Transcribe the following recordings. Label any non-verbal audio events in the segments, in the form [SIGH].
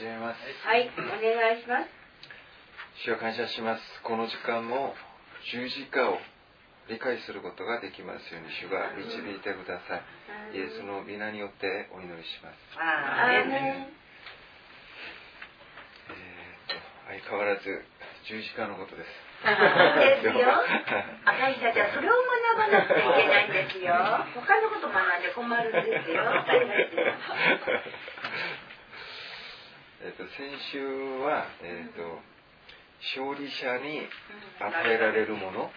始めます。はい、お願いします。主を感謝します。この時間も十字架を理解することができますように主が導いてください。イエスの皆によってお祈りします。えー、と相変わらず十字架のことです。ですよ。[LAUGHS] 私たちはそれを学ばなくちゃいけないんですよ。他のこと学んで困るんですよ。[LAUGHS] えっと先週は、えっと勝利者に与えられるもの、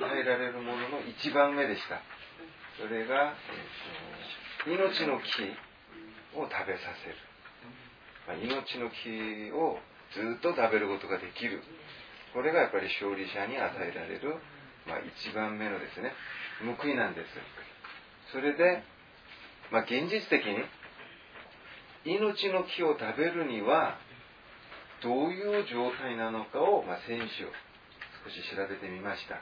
与えられるものの一番目でした。それが、えーと命の木を食べさせる。まあ命の木をずっと食べることができる。これがやっぱり勝利者に与えられる、まあ、一番目のですね、報いなんです。それで、まあ、現実的に命の木を食べるにはどういう状態なのかを、まあ、先週少し調べてみました。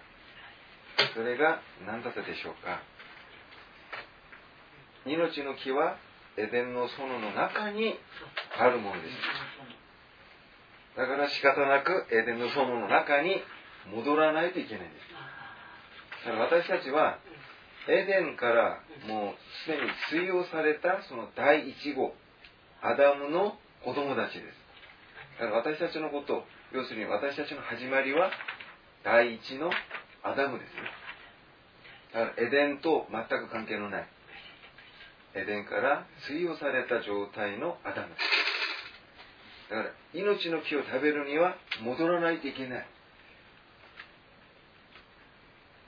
それが何だったでしょうか。命の木はエデンの園の中にあるものです。だから仕方なくエデンの園の中に戻らないといけないんです。だから私たちはエデンからもうすでに追放されたその第一号、アダムの子供たちです。だから私たちのこと、要するに私たちの始まりは第一のアダムですね。だからエデンと全く関係のない。エデンから追放された状態のアダムです。だから命の木を食べるには戻らないといけない。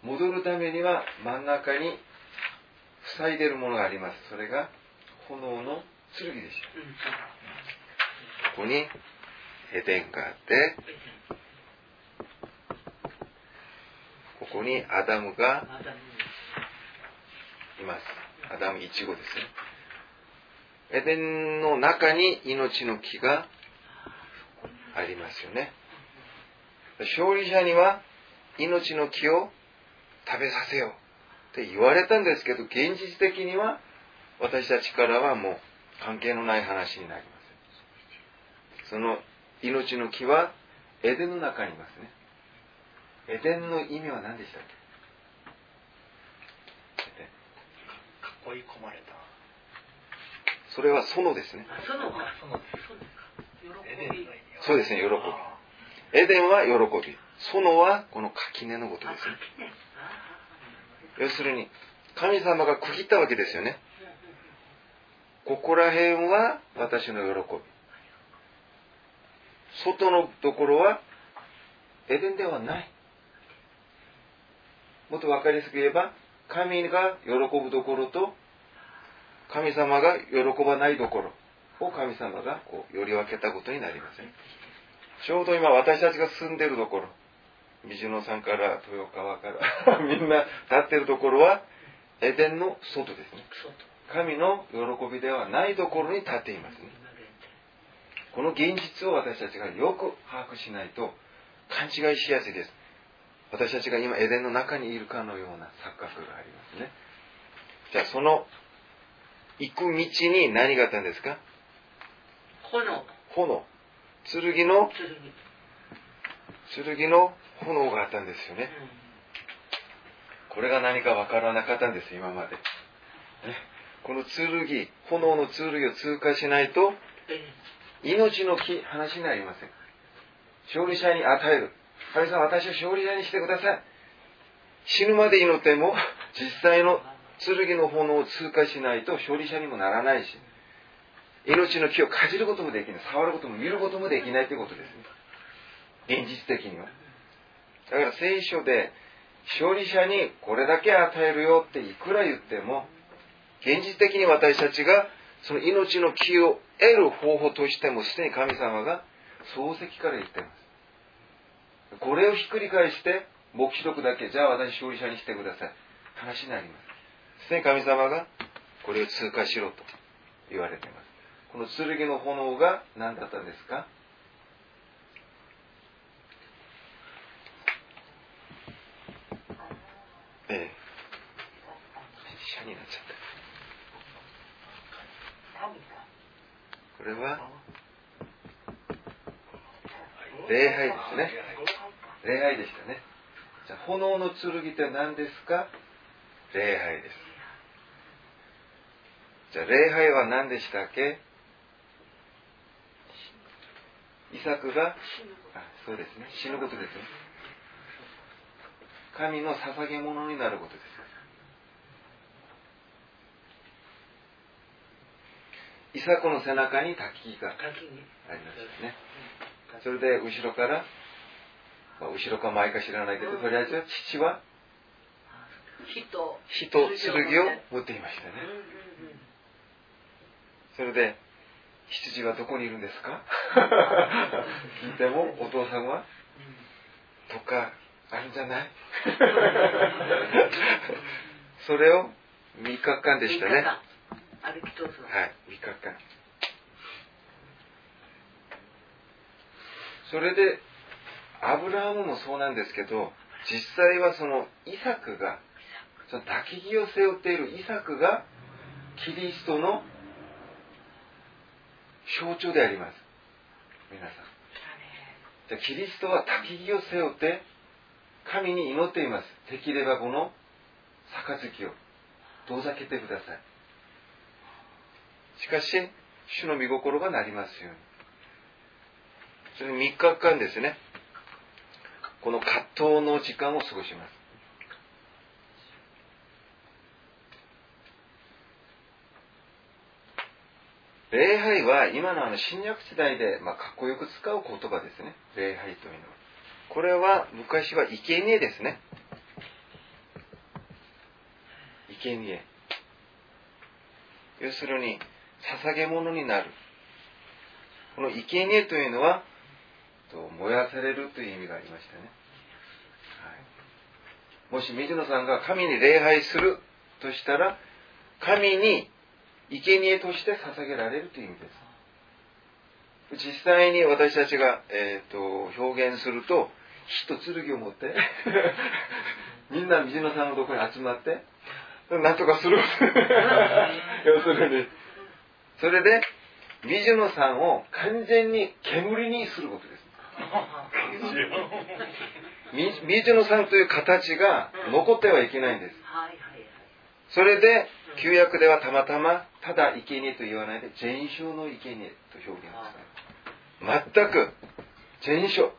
戻るためには真ん中に塞いでるものがあります。それが炎の剣でした。ここにエデンがあって、ここにアダムがいます。アダム1号ですね。エデンの中に命の木がありますよね。勝利者には命の木を食べさせようって言われたんですけど、現実的には私たちからはもう関係のない話になります。その命の木はエデンの中にいますね。エデンの意味は何でしたっけ？囲い込まれた。それは園ですね。そうですね、喜び。エデンは喜び。園はこの垣根のことですね。要するに、神様が区切ったわけですよね。ここら辺は私の喜び。外のところはエデンではない。もっと分かりやすく言えば、神が喜ぶところと、神様が喜ばないところを神様がこうより分けたことになりますね。ちょうど今私たちが住んでいるところ、水野さんから豊川から [LAUGHS] みんな立ってるところはエデンの外ですね。神の喜びではないところに立っていますね。この現実を私たちがよく把握しないと勘違いしやすいです。私たちが今エデンの中にいるかのような錯覚がありますね。じゃあその行く道に何があったんですか？炎、炎。剣の、剣。剣の炎があったんですよね。これが何かわからなかったんです、今まで。ねこの剣、炎の剣を通過しないと、命の木、話になりません。勝利者に与える。神様、私を勝利者にしてください。死ぬまで祈っても、実際の剣の炎を通過しないと勝利者にもならないし、命の木をかじることもできない。触ることも見ることもできないということですね。現実的には。だから聖書で、勝利者にこれだけ与えるよっていくら言っても、現実的に私たちがその命の木を得る方法としてもすでに神様が漱石から言っています。これをひっくり返して、黙示録だけ、じゃあ私勝利者にしてください。話になります。すでに神様がこれを通過しろと言われています。この剣の炎が何だったんですかええ。シャになっちゃった。これは礼拝ですね。礼拝でしたね。じゃあ、炎の剣って何ですか？礼拝です。じゃあ、礼拝は何でしたっけ？イサクが、あ、そうですね。死ぬことですね。神の捧げ物になることです。イサクの背中に滝がありましたね。それで後ろから、まあ、後ろか前か知らないけど、とりあえず父は火火と剣を持っていましたね。それで、羊はどこにいるんですか？聞いても、お父さんは、とか、あるんじゃない？それを3日間でしたね。歩き通すはい、3日間。それで、アブラハムもそうなんですけど、実際はそのイサクが、その焚き木を背負っているイサクが、キリストの象徴であります。皆さん。じゃキリストは焚き木を背負って、神に祈っています。できればこの杯を遠ざけてください。しかし、主の御心がなりますように。それに3日間ですね、この葛藤の時間を過ごします。礼拝は今のあの新約時代で、まあ、かっこよく使う言葉ですね。礼拝というのは。これは昔は生贄ですね。生贄。要するに、捧げ物になる。この生贄というのは、燃やされるという意味がありましたね。はい、もし水野さんが神に礼拝するとしたら、神に生贄として捧げられるという意味です。実際に私たちが、えーと、表現すると、火と剣を持って [LAUGHS] みんな水野さんのところに集まって、なんとかする。[LAUGHS] 要するに。それで、水野さんを完全に煙にすることです。[LAUGHS] 水野さんという形が残ってはいけないんです。それで、旧約ではたまたま、ただ生贄と言わないで、全焼の生贄と表現した。全く、全焼。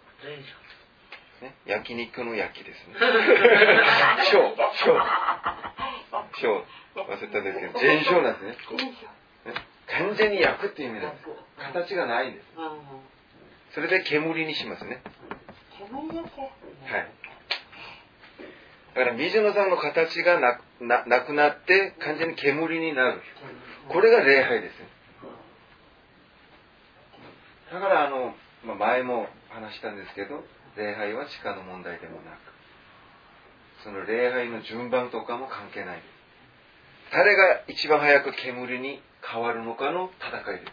ね、焼肉の焼きですね。[LAUGHS] 小、小。[LAUGHS] 小。忘れたんですけど、全焼なんですね。完全に焼くっていう意味なんです。形がないんです。それで煙にしますね。はい。だから水野さんの形がなくなって完全に煙になる。これが礼拝です。だからあの、まあ、前も話したんですけど、礼拝は地下の問題でもなく、その礼拝の順番とかも関係ない。誰が一番早く煙に変わるのかの戦いです、ね。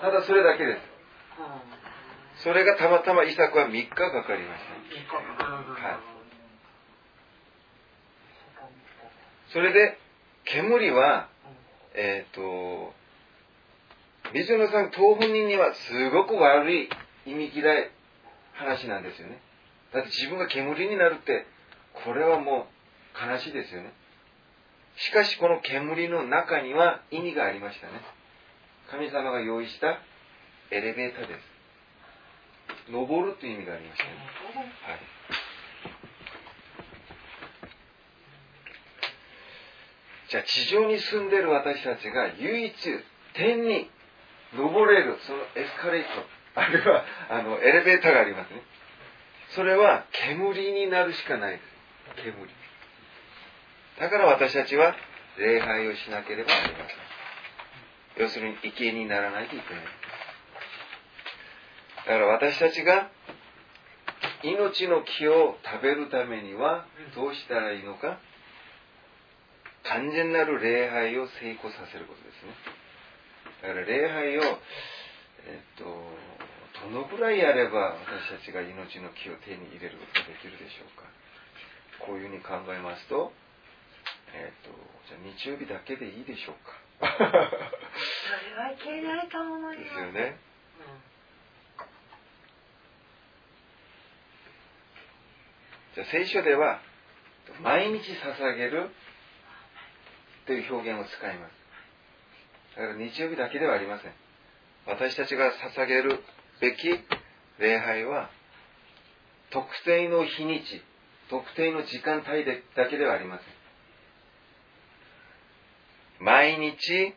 ただそれだけです。それがたまたまイサクは3日かかりました。はい。それで、煙は、えっ、ー、と、水野さん、当本人にはすごく悪い意味嫌い話なんですよね。だって自分が煙になるって、これはもう悲しいですよね。しかしこの煙の中には意味がありましたね。神様が用意したエレベーターです。登るという意味がありましたね。はい。じゃあ地上に住んでいる私たちが唯一天に登れるそのエスカレート、あるいはあのエレベーターがありますね。それは煙になるしかないです。煙。だから私たちは礼拝をしなければなりません。要するに生贄にならないといけない。だから私たちが命の木を食べるためにはどうしたらいいのか完全なる礼拝を成功させることですね。だから礼拝を、えっと、どのくらいやれば私たちが命の木を手に入れることができるでしょうか。こういうふうに考えますと、えっ、ー、とじゃあ日曜日だけでいいでしょうか？それはいけないかもですよね、うん、じゃあ聖書では毎日捧げるという表現を使います。だから日曜日だけではありません。私たちが捧げるべき礼拝は特定の日にち特定の時間帯でだけではありません。毎日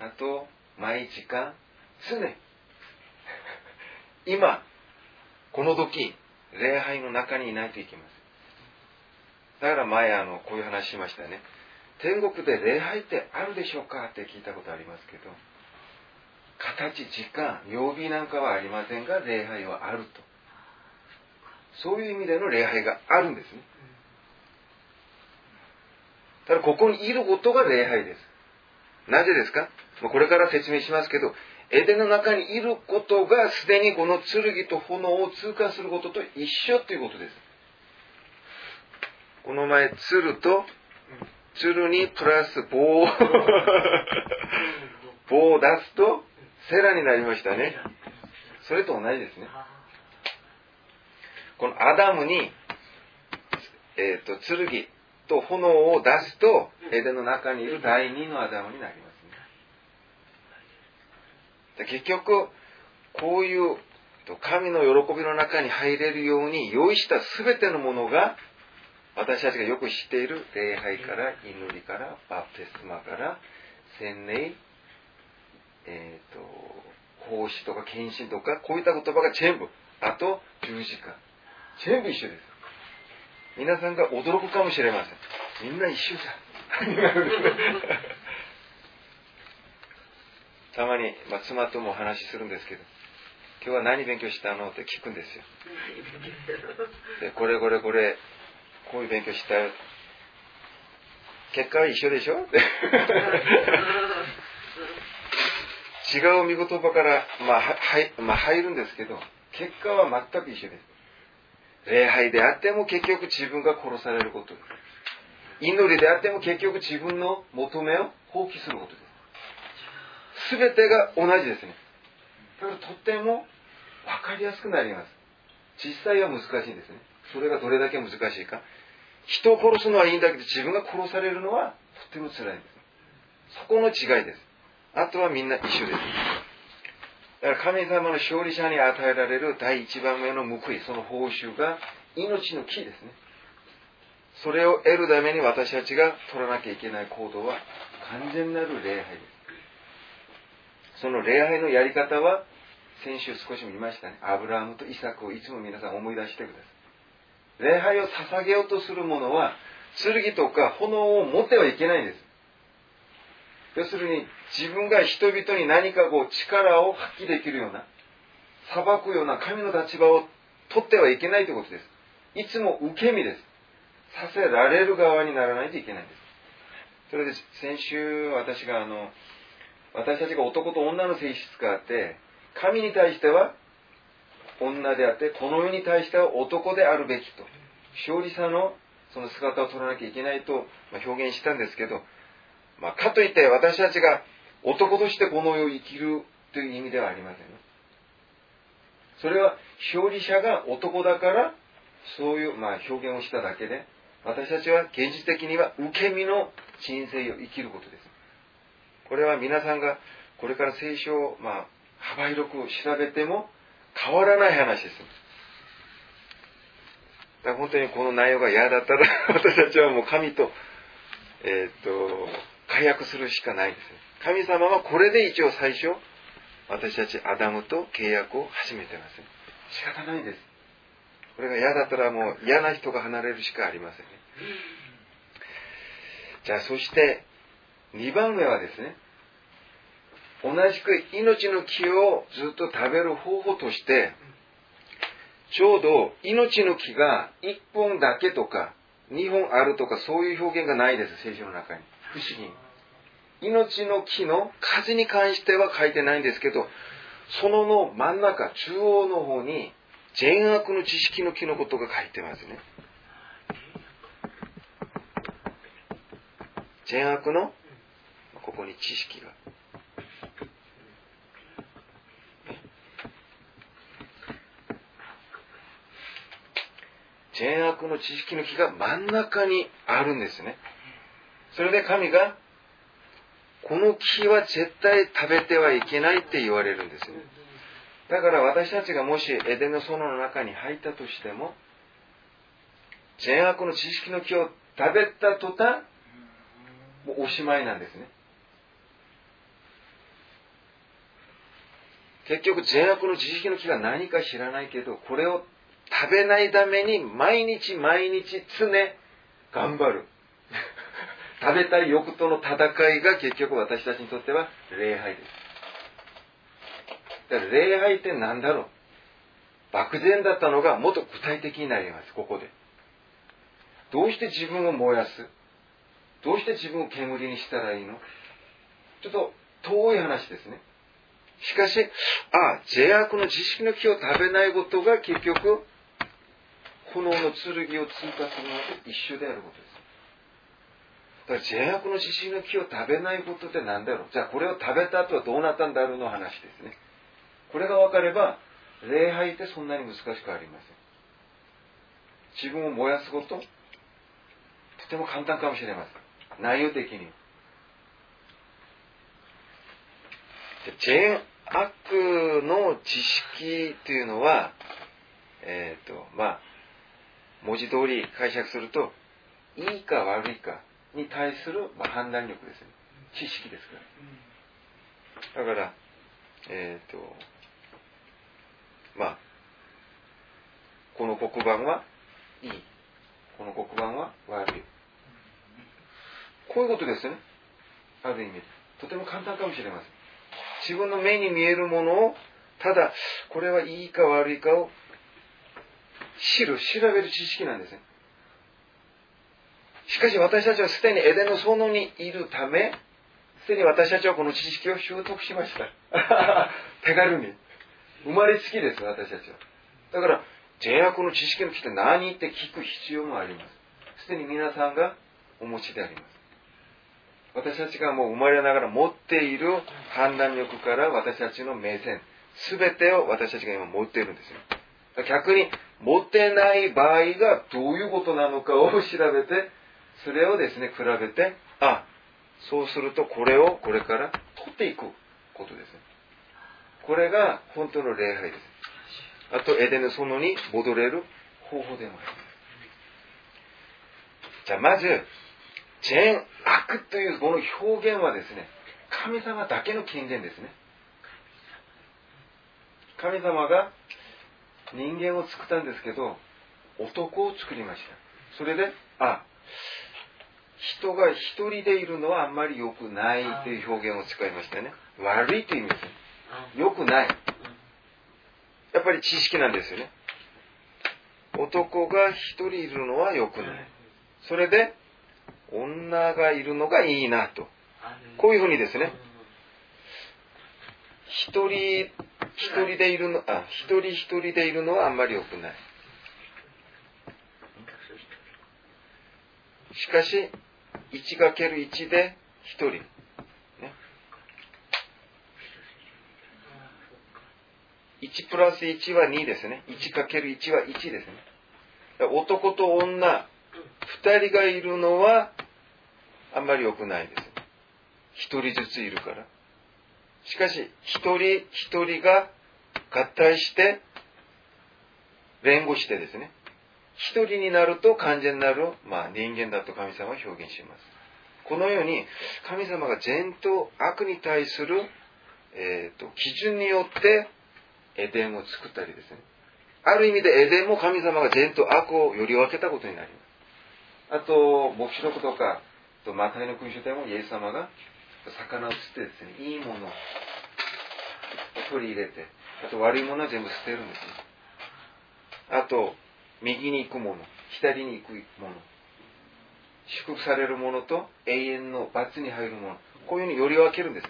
あと毎時間常 [LAUGHS] 今この時礼拝の中にいないといけません。だから前あのこういう話しましたね。天国で礼拝ってあるでしょうか？って聞いたことありますけど形時間曜日なんかはありませんが礼拝はあると。そういう意味での礼拝があるんですね。ただここにいることが礼拝です。なぜですか？これから説明しますけどエデンの中にいることがすでにこの剣と炎を通過することと一緒ということです。この前鶴と鶴にプラス棒を [LAUGHS] 棒を出すとセラになりましたね。それと同じですね。このアダムに、えーと、剣と炎を出すとエデンの中にいる第二のアダムになりますね。結局こういう神の喜びの中に入れるように用意した全てのものが私たちがよく知っている礼拝から祈りからバプテスマから洗礼、えーと、奉仕とか献身とかこういった言葉が全部あと十字架。全部一緒です皆さんが驚くかもしれません。みんな一緒さ [LAUGHS] たまに、まあ、妻ともお話しするんですけど今日は何勉強したのって聞くんですよ。でこれこれこれこういう勉強したよ。結果は一緒でしょ？[LAUGHS] 違う見言葉から、まあはいまあ、入るんですけど結果は全く一緒です礼拝であっても結局自分が殺されること。祈りであっても結局自分の求めを放棄することです。全てが同じですね。だからとっても分かりやすくなります。実際は難しいんですね。それがどれだけ難しいか。人を殺すのはいいんだけど自分が殺されるのはとっても辛いんです。そこの違いです。あとはみんな一緒です。だから神様の勝利者に与えられる第一番目の報いその報酬が命の木ですね。それを得るために私たちが取らなきゃいけない行動は完全なる礼拝です。その礼拝のやり方は先週少し見ましたね。アブラハムとイサクをいつも皆さん思い出してください。礼拝を捧げようとする者は剣とか炎を持ってはいけないんです。要するに自分が人々に何かこう力を発揮できるような裁くような神の立場を取ってはいけないということです。いつも受け身です。させられる側にならないといけないんです。それで先週私があの私たちが男と女の性質があって神に対しては女であってこの世に対しては男であるべきと。勝利者のその姿を取らなきゃいけないと表現したんですけど、まあ、かといって私たちが男としてこの世を生きるという意味ではありませんそれは勝利者が男だからそういう、まあ、表現をしただけで私たちは現実的には受け身の人生を生きることですこれは皆さんがこれから聖書を、まあ、幅広く調べても変わらない話です。だから本当にこの内容が嫌だったら [LAUGHS] 私たちはもう神と、えっ、と、解約するしかないですね。神様はこれで一応最初、私たちアダムと契約を始めてます、ね。仕方ないです。これが嫌だったらもう嫌な人が離れるしかありませんね。じゃあそして2番目はですね、同じく命の木をずっと食べる方法として、ちょうど命の木が1本だけとか2本あるとかそういう表現がないです、聖書の中に。不思議。命の木の数に関しては書いてないんですけど、そのの真ん中、中央の方に善悪の知識の木のことが書いてますね。善悪のここに知識が。善悪の知識の木が真ん中にあるんですね。それで神が、この木は絶対食べてはいけないって言われるんですね。だから私たちがもしエデンの園の中に入ったとしても、善悪の知識の木を食べた途端、もうおしまいなんですね。結局善悪の知識の木が何か知らないけど、これを食べないために毎日毎日常頑張る。食べたい欲との戦いが結局私たちにとっては礼拝です。だから礼拝って何だろう？漠然だったのがもっと具体的になります、ここで。どうして自分を燃やす？どうして自分を煙にしたらいいの？ちょっと遠い話ですね。しかし、ああ、邪悪の知識の木を食べないことが結局、炎の剣を通過するのと一緒であることです。だから邪悪の知識の木を食べないことって何だろう？じゃあこれを食べた後はどうなったんだろうの話ですね。これが分かれば、礼拝ってそんなに難しくありません。自分を燃やすこと、とても簡単かもしれません。内容的に。善悪の知識というのは、えっ、ー、と、まあ、文字通り解釈すると、いいか悪いかに対する、まあ、判断力ですね。知識ですから。だから、えっ、ー、と、まあ、この黒板はいい。この黒板は悪い。こういうことですよね。ある意味で。とても簡単かもしれません。自分の目に見えるものを、ただ、これはいいか悪いかを知る、調べる知識なんですね。しかし私たちはすでにエデンの園にいるため、すでに私たちはこの知識を習得しました。[LAUGHS] 手軽に。生まれつきです、私たちは。だから、善悪の知識の木って何って聞く必要もあります。すでに皆さんがお持ちであります。私たちがもう生まれながら持っている判断力から私たちの目線、すべてを私たちが今持っているんですよ。逆に持ってない場合がどういうことなのかを調べて、それをですね、比べて、あ、そうするとこれをこれから取っていくことですね。これが本当の礼拝です。あと、エデンの園に戻れる方法でもあります。じゃあ、まず、善悪というこの表現はですね、神様だけの権限ですね。神様が人間を作ったんですけど、男を作りました。それで、あ、人が一人でいるのはあんまり良くないという表現を使いましたね。悪いという意味ですね。良くない。やっぱり知識なんですよね。男が一人いるのは良くない。それで、女がいるのがいいなと。こういうふうにですね、一人、一人でいるの、あ、一人一人でいるのはあんまり良くない。しかし、1×1 で一人。ね。1プラス1は2ですね。1×1 は1ですね。男と女、二人がいるのはあんまり良くないです。一人ずついるから。しかし、一人一人が合体して、弁護してですね、一人になると完全になる、まあ、人間だと神様は表現します。このように、神様が善と悪に対する、えーと、基準によってエデンを作ったりですね。ある意味でエデンも神様が善と悪をより分けたことになります。あと、黙示録とか、とマタイの勲章でもイエス様が魚を釣ってですね、いいものを取り入れて、あと悪いものは全部捨てるんですね。あと、右に行くもの、左に行くもの、祝福されるものと永遠の罰に入るもの、こういうふうにより分けるんです。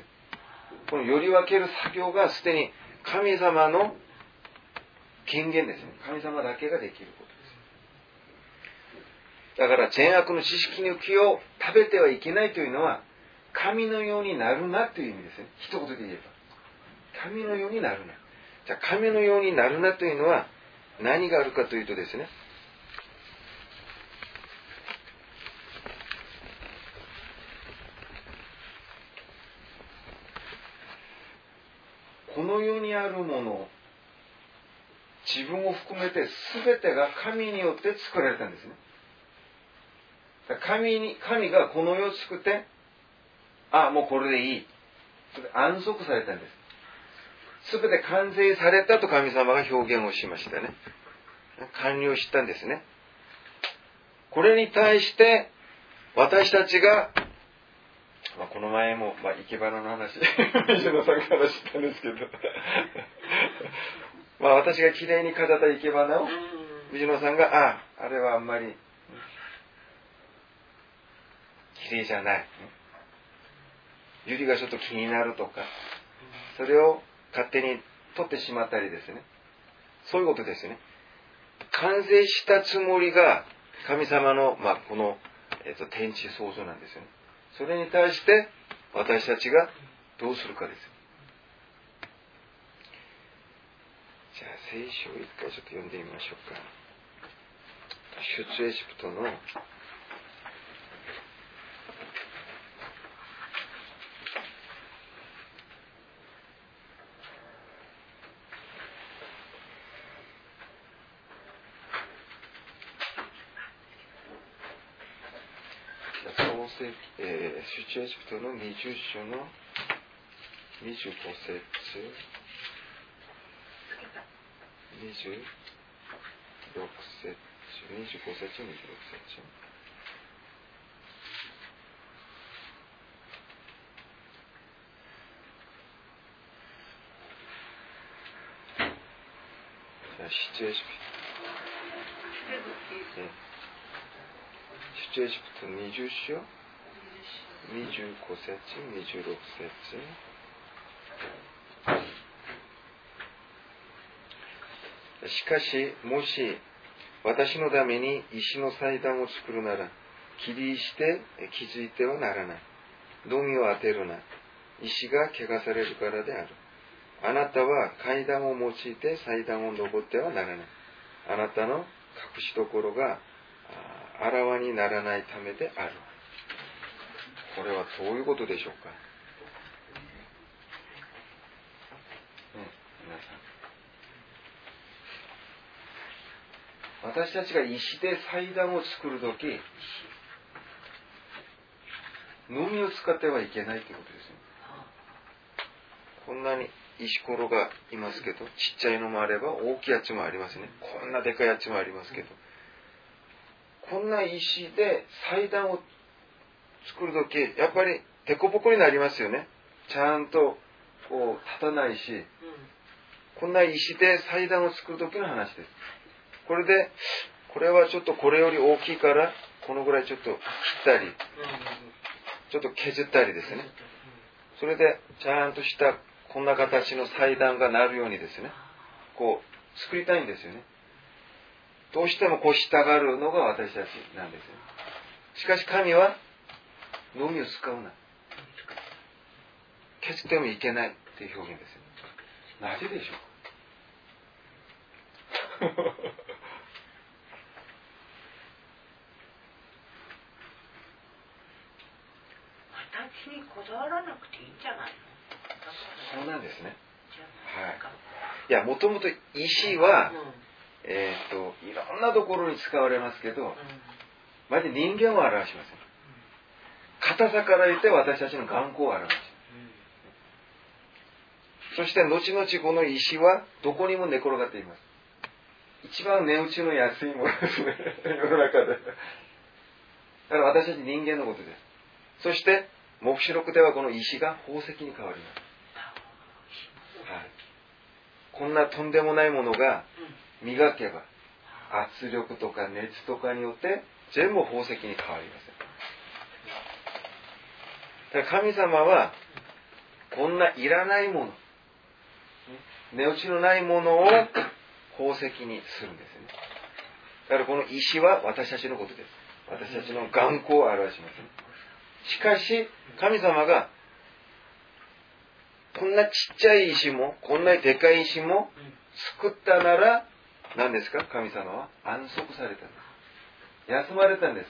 このより分ける作業がすでに神様の権限ですね。神様だけができることです。だから善悪の知識の木を食べてはいけないというのは、神のようになるなという意味ですね。一言で言えば。神のようになるな。じゃあ、神のようになるなというのは何があるかというとですねこの世にあるもの自分を含めて全てが神によって作られたんですね。神に神がこの世を作ってあもうこれでいい。安息されたんです。全て完成されたと神様が表現をしましたね。完了したんですね。これに対して私たちがまあ、この前も、まあ、生け花の話、水野さんから知ったんですけど、[LAUGHS] まあ、私がきれいに飾った生け花を、水野さんが、ああ、あれはあんまり、きれいじゃない。ゆりがちょっと気になるとか、それを勝手に取ってしまったりですね。そういうことですね。完成したつもりが、神様の、まあ、この、えっ、と、天地創造なんですよね。それに対して私たちがどうするかです。じゃあ聖書を一回ちょっと読んでみましょうか。出エジプトの出エジプトの20章の25節。26節。25節26節。出エジプト出エジプト20章。25節、26節。しかし、もし、私のために石の祭壇を作るなら、切りして築いてはならない。のみを当てるな。石が汚されるからである。あなたは階段を用いて祭壇を登ってはならない。あなたの隠し所があらわにならないためである。これはどういうことでしょうか、ね、皆さん。私たちが石で祭壇を作るときのみを使ってはいけないということですね。こんなに石ころがいますけどちっちゃいのもあれば大きいやつもありますね。こんなでかいやつもありますけどこんな石で祭壇を作るとき、やっぱりデコボコになりますよね。ちゃんとこう立たないし、うん、こんな石で祭壇を作るときの話です。これで、これはちょっとこれより大きいから、このぐらいちょっと切ったり、ちょっと削ったりですね。それで、ちゃんとしたこんな形の祭壇がなるようにですね、こう、作りたいんですよね。どうしてもこうしたがるのが私たちなんですよ。しかし神はのみを使うな。決してもいけないっていう表現ですよ。なぜでしょう？形にこだわらなくていいんじゃないの？そうなんですね。はい。いや、もともと石は、うん、えっ、と、いろんなところに使われますけど、うん、まず人間を表しません。硬さから言って私たちの眼光を表す。そして後々この石はどこにも寝転がっています。一番値打ちの安いものですね。世の中で。だから私たち人間のことです。そして、黙示録ではこの石が宝石に変わります。はい、こんなとんでもないものが磨けば、圧力とか熱とかによって全部宝石に変わります。神様は、こんないらないもの、値打ちのないものを宝石にするんですね。だからこの石は私たちのことです。私たちの眼光を表します、しかし、神様が、こんなちっちゃい石も、こんなでかい石も作ったなら、何ですか？神様は安息されたんです。休まれたんです。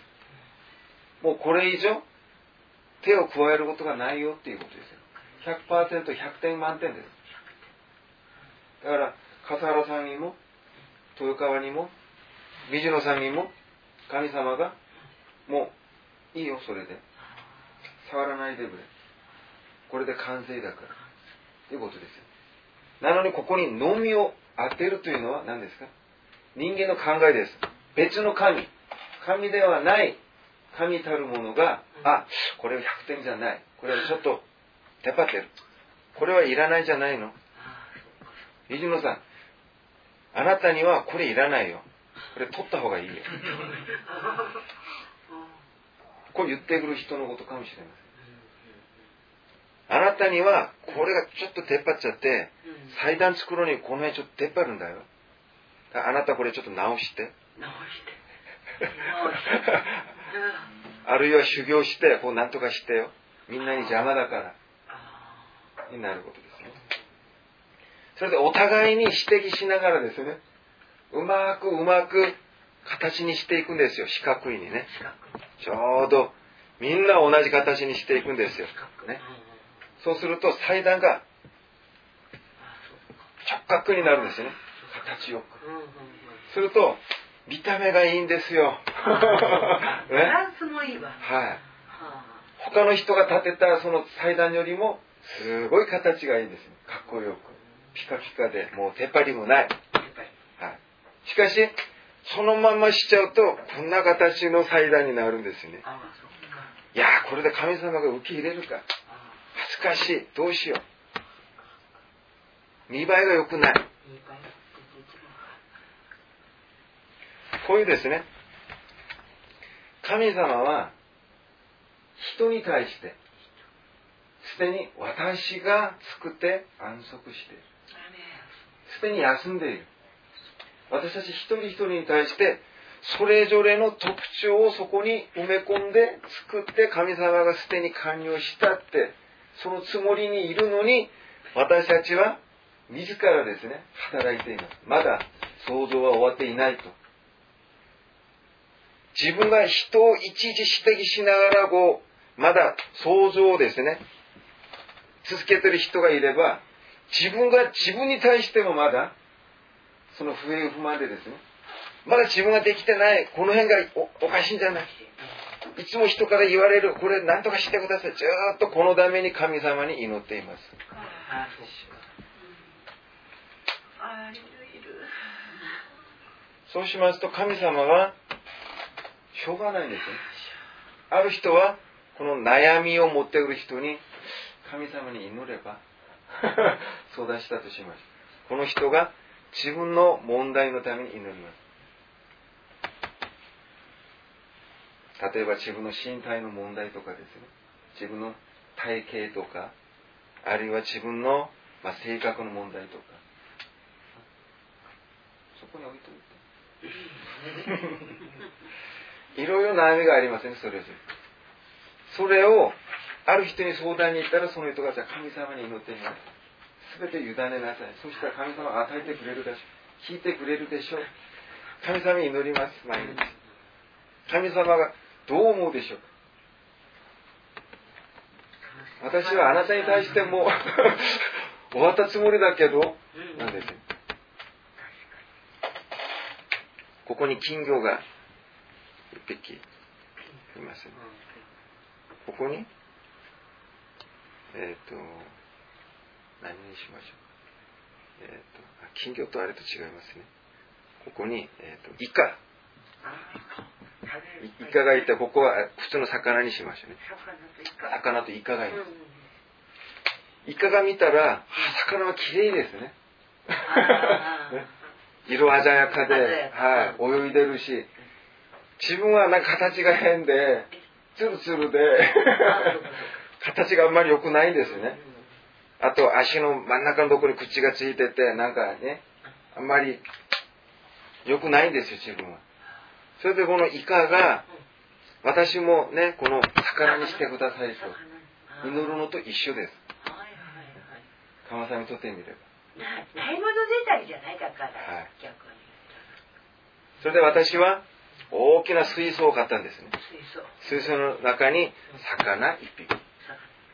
もうこれ以上、手を加えることがないよっていうことですよ。100%、100点満点です。だから笠原さんにも豊川にも水野さんにも神様がもういいよそれで。触らないでくれ。これで完成だから。ということですよ。なのにここにのみを当てるというのは何ですか？人間の考えです。別の神。神ではない神たるものがあこれは100点じゃない。これはちょっと出っ張ってるこれはいらないじゃないの。水野さんあなたにはこれいらないよ。これ取った方がいいよ。[LAUGHS] こう言ってくる人のことかもしれません。あなたにはこれがちょっと出っ張っちゃって祭壇作るのにこの辺ちょっと出っ張るんだよ。あなたこれちょっと直して。直して [LAUGHS] あるいは修行してこうなんとかしてよ。みんなに邪魔だから。になることですね。それでお互いに指摘しながらですね。うまくうまく形にしていくんですよ。四角いにね。ちょうどみんな同じ形にしていくんですよ、ね、そうすると祭壇が直角になるんですよね。形よくすると見た目がいいんですよ、[LAUGHS] バランスもいいわ。はい。他の人が建てたその祭壇よりもすごい形がいいんですよ。かっこよく。ピカピカでもう出っ張りもない、はい、しかしそのまましちゃうとこんな形の祭壇になるんですよね。いやこれで神様が受け入れるか。恥ずかしい。どうしよう。見栄えが良くないこういうですね。神様は人に対してすでに私が作って安息している。すでに休んでいる。私たち一人一人に対してそれぞれの特徴をそこに埋め込んで作って神様がすでに完了したってそのつもりにいるのに私たちは自らですね働いています。まだ想像は終わっていないと自分が人をいちいち指摘しながらこうまだ想像をですね続けてる人がいれば自分が自分に対してもまだその不平不満でですねまだ自分ができてないこの辺がおかしいんじゃない。いつも人から言われるこれ何とかしてください。ずっとこのために神様に祈っています。そうしますと神様はしょうがないんですよ。ある人はこの悩みを持ってくる人に神様に祈れば [LAUGHS] 相談したとします。この人が自分の問題のために祈ります。例えば自分の身体の問題とかですね自分の体型とかあるいは自分の、まあ、性格の問題とか。そこに置いといて。[LAUGHS] いろいろ悩みがありませんそれぞれ。それをある人に相談に行ったらその人がじゃあ神様に祈ってみます全て委ねなさい。そしたら神様が与えてくれるでしょう。聞いてくれるでしょう。神様に祈ります毎日。神様がどう思うでしょう。か私はあなたに対しても [LAUGHS] 終わったつもりだけどなんですよ。ここに金魚が一匹いますね。ここに？えっ、ー、と何にしましょう？えっ、ー、と金魚とあれと違いますね。ここに、えーと、イカ。イカ。がいてここは普通の魚にしましょうね。魚とイカ。がいます、イカが見たら魚は綺麗ですね。[LAUGHS] 色鮮やかで、はい、泳いでるし自分はなんか形が変でツルツルで [LAUGHS] 形があんまり良くないんですね。あと足の真ん中のところに口がついてて、なんかね、あんまり良くないんですよ、自分は。それでこのイカが、私もね、この魚にしてくださいと、祈るのと一緒です。鎌さんにとってみれば。買い。物出たりじゃない。だから、はい、逆に。それで私は、大きな水槽を買ったんですね。水槽の中に魚一匹。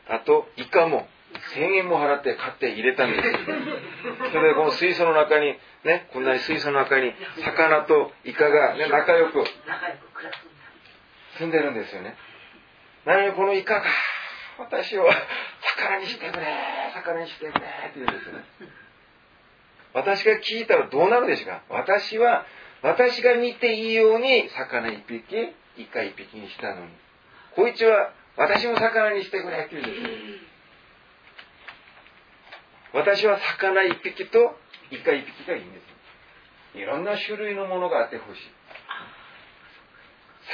あと、イカも1000円も払って買って入れたんですよ。[LAUGHS] それでこの水槽の中に、ね、こんなに水槽の中に魚とイカが、ね、仲良く。住んでるんですよね。なのにこのイカが、私を魚にしてくれ、魚にしてくれって言うんですよね。私が聞いたらどうなるでしょうか私は、私が見ていいように魚一匹、イカ一匹にしたのに。こいつは、私も魚にしてくれって言うんですよ。私は魚一匹とイカ一匹がいいんです。いろんな種類のものがあってほしい。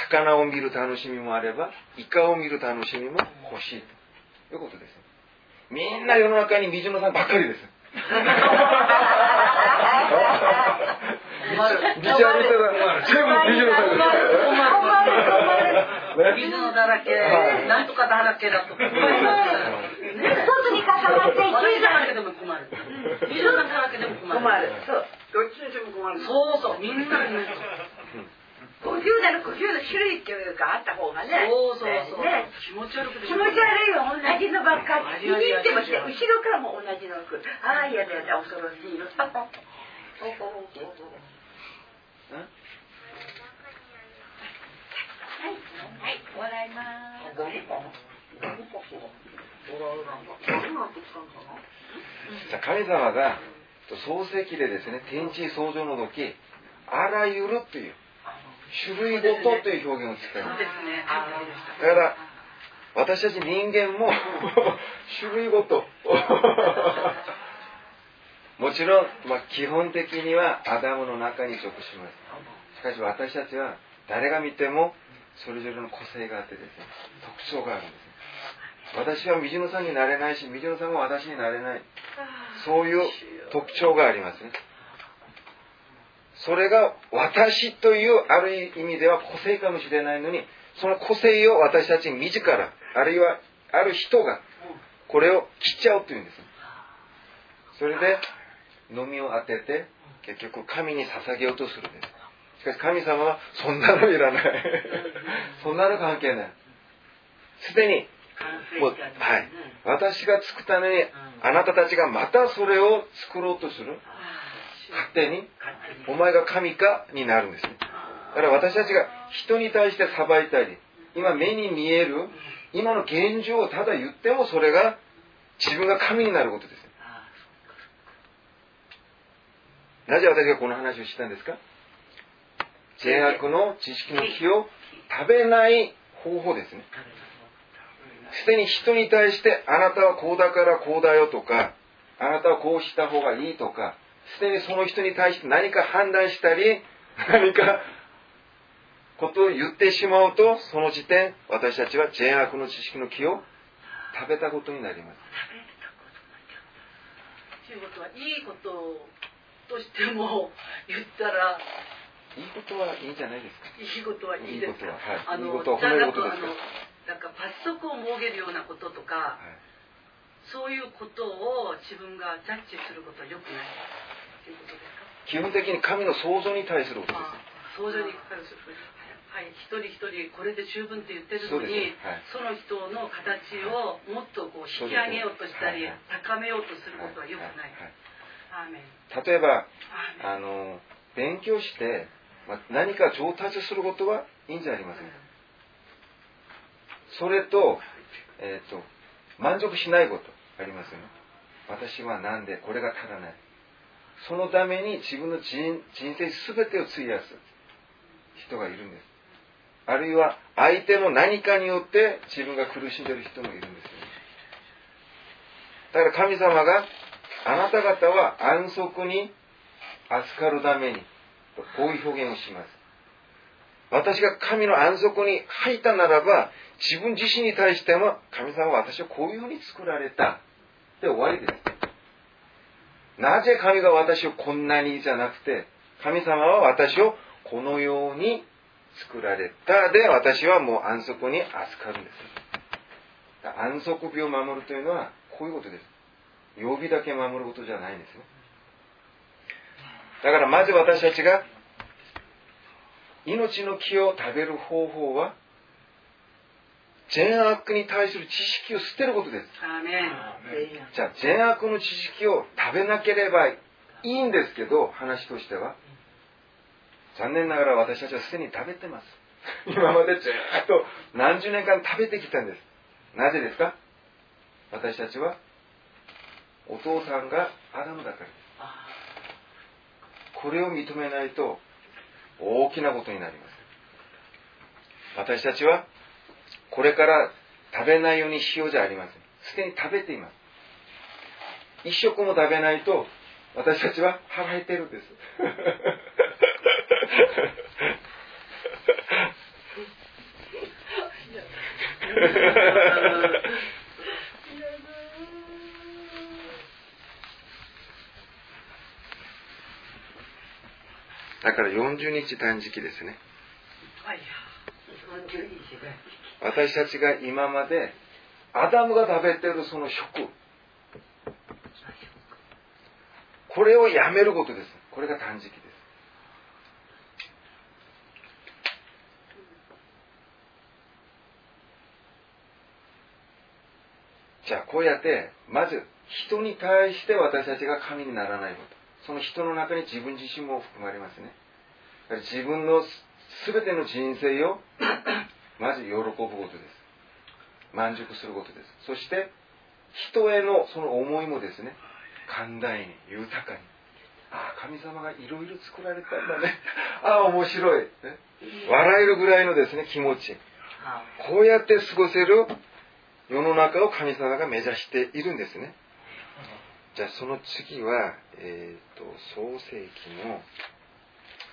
魚を見る楽しみもあれば、イカを見る楽しみも欲しいということです。みんな世の中に水野さんばっかりです。[LAUGHS] 道歩いたら全部水野さんです。水のだらけ、なんとかだらけだと困ります。一つに重なって悪いだらけでも困る。水のだらけでも困る。困る。そう。どっちにしても困る。そう。そう、みんなみんな。50なら50の種類っていうかあった方がね。そう。そうそう。ね。気持ち悪くて気持ち悪いよ、同じのばっかり。あ見に行ってもして、後ろからも同じの服。ああ、やだやだ、恐ろしいよ。はい、はい、笑います。じゃあ神様が創世記でですね、天地創造の時、あらゆるという、種類ごとという表現を使います。だから、私たち人間も [LAUGHS] 種類ごと。もちろん、まあ、基本的にはアダムの中に属します。しかし私たちは誰が見てもそれぞれの個性があってですね、特徴があるんです。私は水野さんになれないし、水野さんも私になれない。そういう特徴がありますね。それが私というある意味では個性かもしれないのに、その個性を私たち自ら、あるいはある人が、これを切っちゃうというんです。それで、のみを当てて、結局神に捧げようとするんです。しかし神様は、そんなのいらない。[LAUGHS] そんなの関係ない。すでに、もう、はい。私が作ったのに、あなたたちがまたそれを作ろうとする。勝手に、お前が神かになるんですね。だから私たちが人に対して裁いたり、今目に見える、今の現状をただ言ってもそれが自分が神になることです。なぜ私がこの話をしたんですか？善悪の知識の木を食べない方法ですね。すでに人に対してあなたはこうだからこうだよとか、あなたはこうした方がいいとか、すでにその人に対して何か判断したり、何かことを言ってしまうと、その時点、私たちは善悪の知識の木を食べたことになります。ということはいいことをとしても言ったらいいことはいいんじゃないですか。いいことはいいです。か。いいことははい。あのじゃなんかあのなんか罰則を設けるようなこととか、はい。そういうことを自分がジャッジすることは良くないということですか？基本的に神の創造に対することです。あ想像にかかるはい、一人一人これで十分って言ってるのにはい。その人の形をもっとこう引き上げようとしたり、はい。高めようとすることは良くない。例えば、あの、勉強して、まあ何か上達することはいいんじゃありませんか？それと、えっ、と、満足しないことありますよね。私はなんでこれが足らない？そのために自分の人人生全てを費やす人がいるんです。あるいは相手の何かによって自分が苦しんでいる人もいるんですよね。だから神様があなた方は安息に預かるためにこういう表現をします。私が神の安息に入ったならば自分自身に対しても神様は私をこういうふうに作られたで終わりです。なぜ神が私をこんなにじゃなくて神様は私をこのように作られたで私はもう安息に預かるんです。安息日を守るというのはこういうことです。曜日だけ守ることじゃないんですよ。だからまず私たちが命の木を食べる方法は善悪に対する知識を捨てることです。じゃあ善悪の知識を食べなければいいんですけど、話としては。残念ながら私たちはすでに食べてます。今までずっと何十年間食べてきたんです。なぜですか？私たちはお父さんがアダムだからです。これを認めないと大きなことになります。私たちはこれから食べないようにしようじゃありません。すでに食べています。一食も食べないと私たちは腹減ってるんです。[LAUGHS] だから40日断食ですね。私たちが今までアダムが食べてるその食。これをやめることです。これが断食です。じゃあこうやってまず人に対して私たちが神にならないこと。その人の中に自分自身も含まれますね自分の全ての人生を [LAUGHS] まず喜ぶことです。満足することです。そして人へのその思いもですね寛大に豊かにああ神様がいろいろ作られたんだね。[LAUGHS] ああ面白い、ね、笑えるぐらいのですね気持ち。こうやって過ごせる世の中を神様が目指しているんですね。じゃあその次は、えっ、ー、と創世記の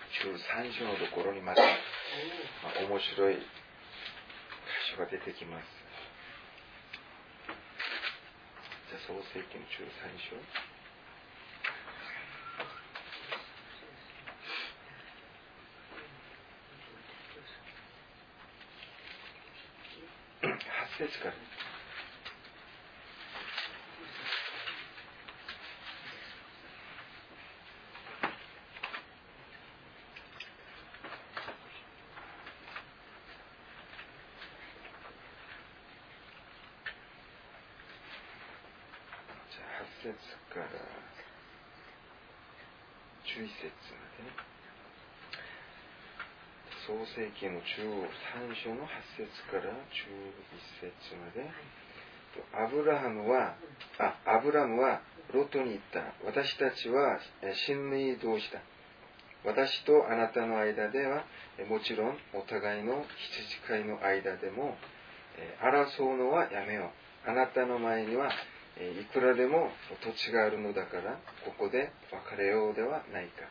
13章のところにまた、まあ、面白い箇所が出てきます。じゃあ創世記の13章8節から11節までね創世記の13章の8節から11節まで。アブラハムはあアブラムはロトに言った。私たちは親類同士だ私とあなたの間ではもちろんお互いの羊飼いの間でも争うのはやめよう。あなたの前にはいくらでも土地があるのだからここで別れようではないか。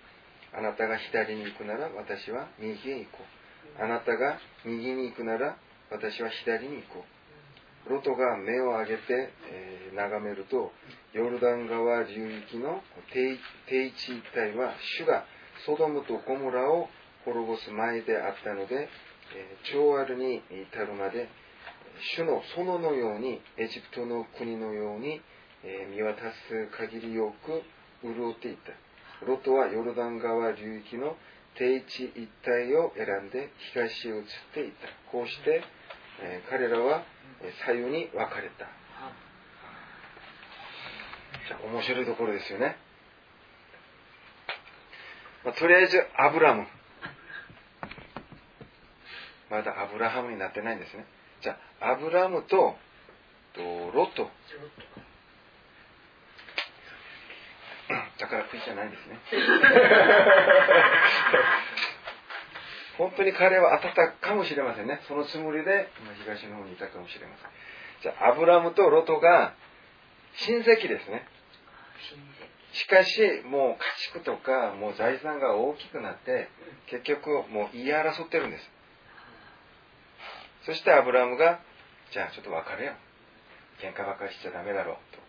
あなたが左に行くなら私は右へ行こう。あなたが右に行くなら私は左に行こう。ロトが目を上げて、えー、眺めるとヨルダン川流域の低地一帯は主がソドムとゴモラを滅ぼす前であったので、えー、長アルに至るまで主の園のようにエジプトの国のように、え見渡す限りよく潤っていた。ロトはヨルダン川流域の低地一帯を選んで東へ移っていた。こうして、え彼らは左右に分かれた。じゃあ面白いところですよね、まあ、とりあえずアブラム。まだアブラハムになってないんですね。じゃあ、アブラムと、とロト。宝くじじゃないですね。本当に彼は当たったかもしれませんね。そのつもりで、東の方にいたかもしれません。じゃあ、アブラムとロトが親戚ですね。しかし、もう家畜とか、もう財産が大きくなって、結局もう言い争ってるんです。そしてアブラムが、じゃあちょっと別れよう。喧嘩ばかりしちゃダメだろうと。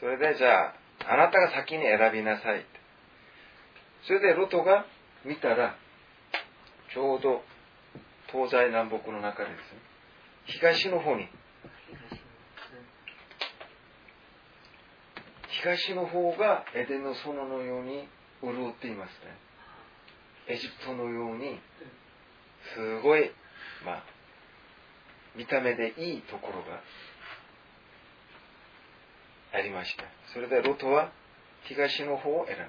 それで、じゃあ、あなたが先に選びなさい。それでロトが見たら、ちょうど東西南北の中でですね、東の方に、東の方がエデンの園のように潤っていますね。エジプトのように、すごい、まあ、見た目でいいところがありました。それでロトは東の方を選んだ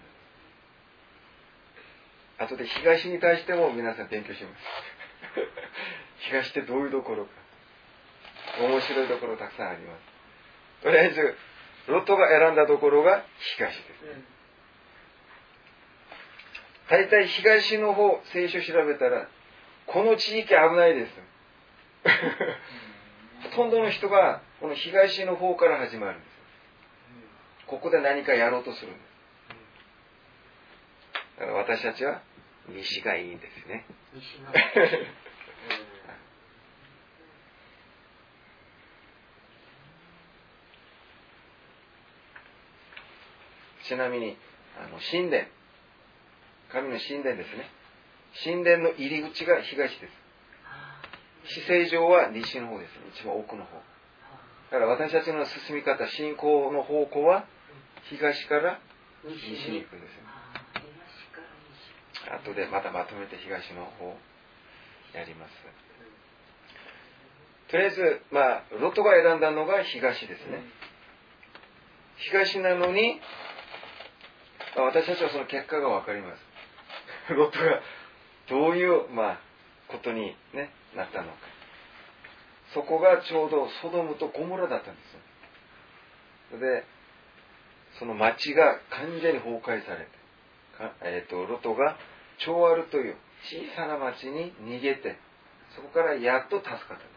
後で東に対しても皆さん勉強します。[LAUGHS] 東ってどういうところか。面白いところたくさんあります。とりあえずロトが選んだところが東です、大体東の方聖書調べたらこの地域危ないです [LAUGHS] ほとんどの人がこの東の方から始まるんですここで何かやろうとする。んですだから私たちは西がいいんですね。[LAUGHS] ちなみにあの神殿。神の神殿ですね。神殿の入り口が東です。姿勢上は西の方です。一番奥の方。だから私たちの進み方信仰の方向は東から西西にに行くんです。よ後でまたまとめて東の方やります。とりあえずまあロトが選んだのが東ですね。東なのにまあ私たちはその結果が分かります。[LAUGHS] ロトがどういうまあことに、ね、なったのか。そこがちょうどソドムとゴモラだったんですでその町が完全に崩壊されて、えー、とロトがチョーアルという小さな町に逃げてそこからやっと助かったんです。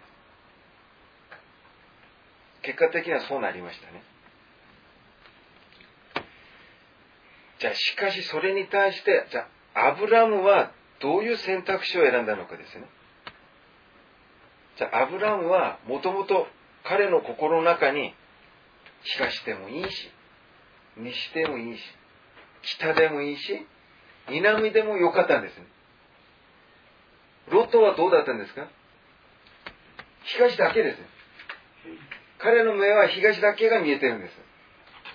結果的にはそうなりましたね。じゃあしかしそれに対してじゃあアブラムはどういう選択肢を選んだのかですね。じゃあアブラムはもともと彼の心の中に東でもいいし西でもいいし北でもいいし南でもよかったんですね。ロトはどうだったんですか？東だけです彼の目は東だけが見えてるんです。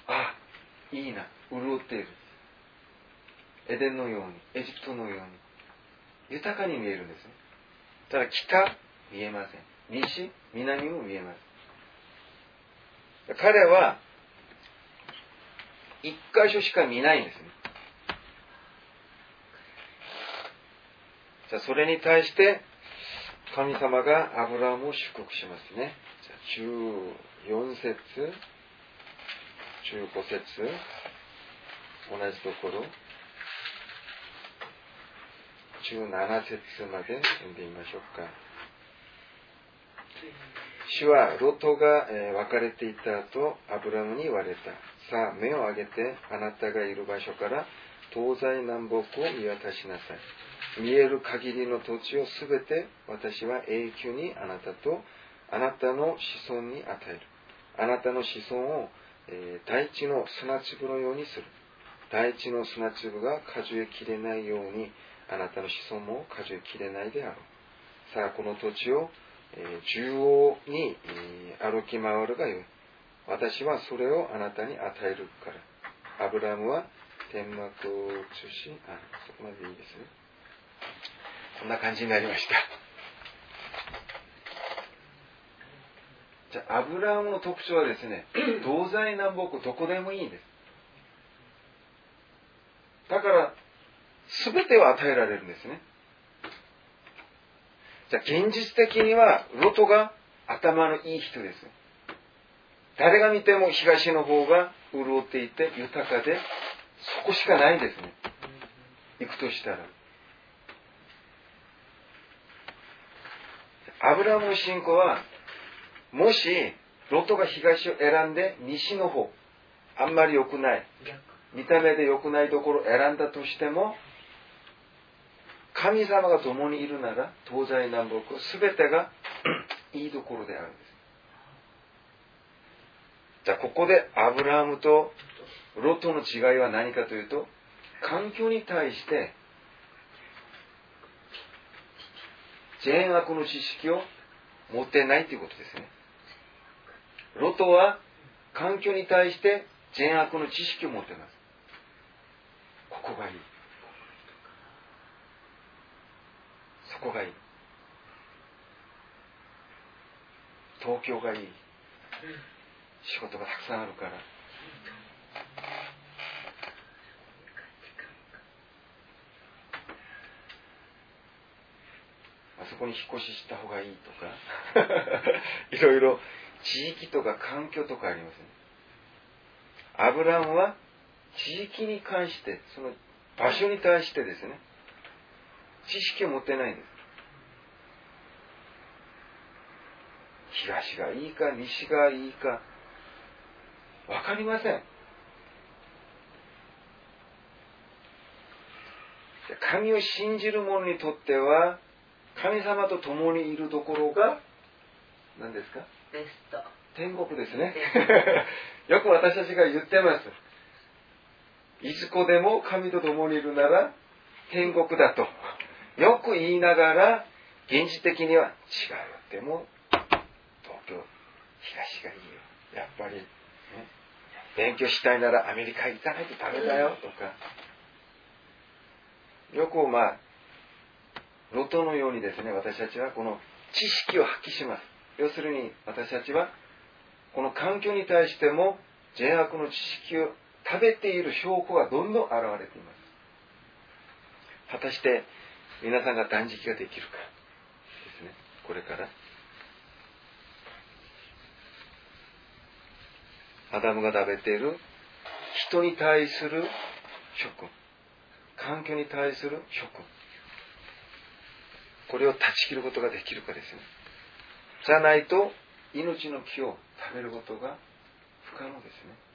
あいいな。潤っている。エデンのようにエジプトのように豊かに見えるんですただ北見えません。西南も見えます。彼は一箇所しか見ないんですね。じゃあそれに対して神様がアブラムを祝福しますね。じゃあ14節15節同じところ。17節まで読んでみましょうか。主はロトがえー別れていた後アブラムに言われた。さあ目を上げてあなたがいる場所から東西南北を見渡しなさい。見える限りの土地をすべて私は永久にあなたとあなたの子孫に与える。あなたの子孫を、えー大地の砂粒のようにする。大地の砂粒が数えきれないようにあなたの子孫も数えきれないであろう。さあこの土地をえー縦横にえー歩き回るがよい。私はそれをあなたに与えるから。アブラムは天幕を中心、あ、そこまでいいですね。こんな感じになりました。じゃあ、アブラムの特徴はですね、東西南北どこでもいいんです。だから、すべてを与えられるんですね。じゃあ現実的にはロトが頭のいい人です。誰が見ても東の方が潤っていて豊かでそこしかないんですね。行くとしたら。アブラムの信仰はもしロトが東を選んで西の方あんまり良くない見た目で良くないところを選んだとしても神様が共にいるなら東西南北全てが [CLEARS THROAT] いいところであるんですじゃあここでアブラハムとロトの違いは何かというと環境に対して善悪の知識を持ってないということですね。ロトは環境に対して善悪の知識を持っています。ここがいい。そこがいい。東京がいい。仕事がたくさんあるから。あそこに引っ越しした方がいいとか。[LAUGHS] いろいろ。地域とか環境とかありますねアブラムは地域に関してその場所に対してですね。知識を持ってないんです。東がいいか西がいいか。分かりません。神を信じる者にとっては神様と共にいるところが何ですか？ベスト。天国ですね。よく私たちが言ってます。いずこでも神と共にいるなら天国だと。よく言いながら現実的には違う。でも東京東がいいよ。やっぱり、ね、勉強したいならアメリカ行かないとダメだよとか。よくまあロトのようにですね私たちはこの知識を発揮します。要するに私たちはこの環境に対しても善悪の知識を食べている証拠がどんどん現れています。果たして皆さんが断食ができるかですね。これからアダムが食べている。人に対する食。環境に対する食。これを断ち切ることができるかですね。じゃないと命の木を食べることが不可能ですね。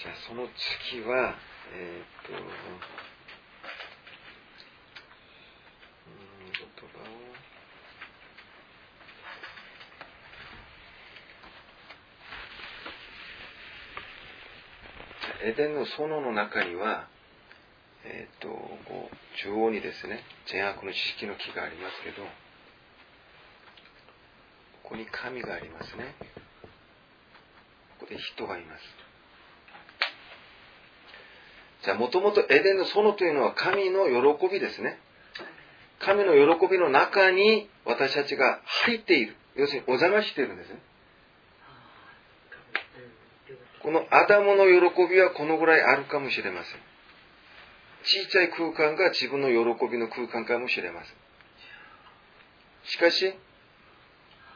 じゃあその次はえっ、とうん言葉をエデンの園の中には、えっ、と、こう、中央にですね、善悪の知識の木がありますけど、ここに神がありますね。ここで人がいます。じゃあ、もともとエデンの園というのは神の喜びですね。神の喜びの中に私たちが入っている。要するにお邪魔しているんですね。このアダムの喜びはこのぐらいあるかもしれません。小さい空間が自分の喜びの空間かもしれません。しかし、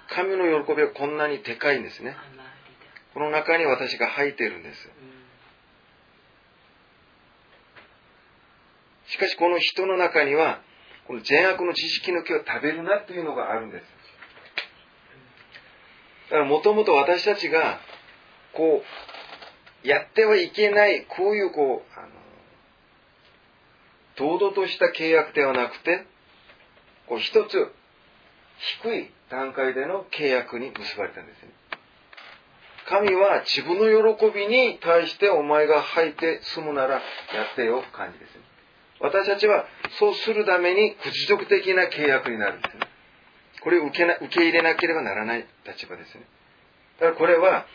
神の喜びはこんなにでかいんですね。この中に私が入っているんです。しかしこの人の中には、この善悪の知識の木を食べるなというのがあるんです。だからもともと私たちが、こう、やってはいけない、こういうこう、あの、堂々とした契約ではなくて、こう一つ低い段階での契約に結ばれたんですね。神は自分の喜びに対してお前が吐いて済むならやってよ感じですね。私たちはそうするために屈辱的な契約になるんですね。これを受けな受け入れなければならない立場ですね。だからこれは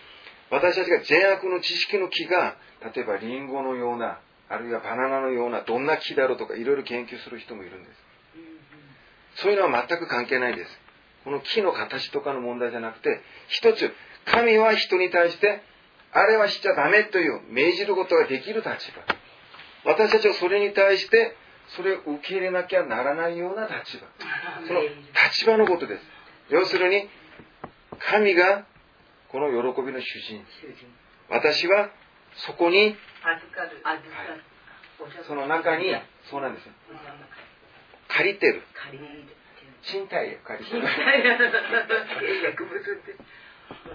私たちが善悪の知識の木が例えばリンゴのようなあるいはバナナのようなどんな木だろうとかいろいろ研究する人もいるんです。そういうのは全く関係ないです。この木の形とかの問題じゃなくて、一つ、神は人に対して、あれはしちゃダメという命じることができる立場。私たちはそれに対して、それを受け入れなきゃならないような立場。その立場のことです。要するに、神がこの喜びの主人。私はそこに、預かる。はいその中に、そうなんですよ。借りてる。賃貸を借りてる。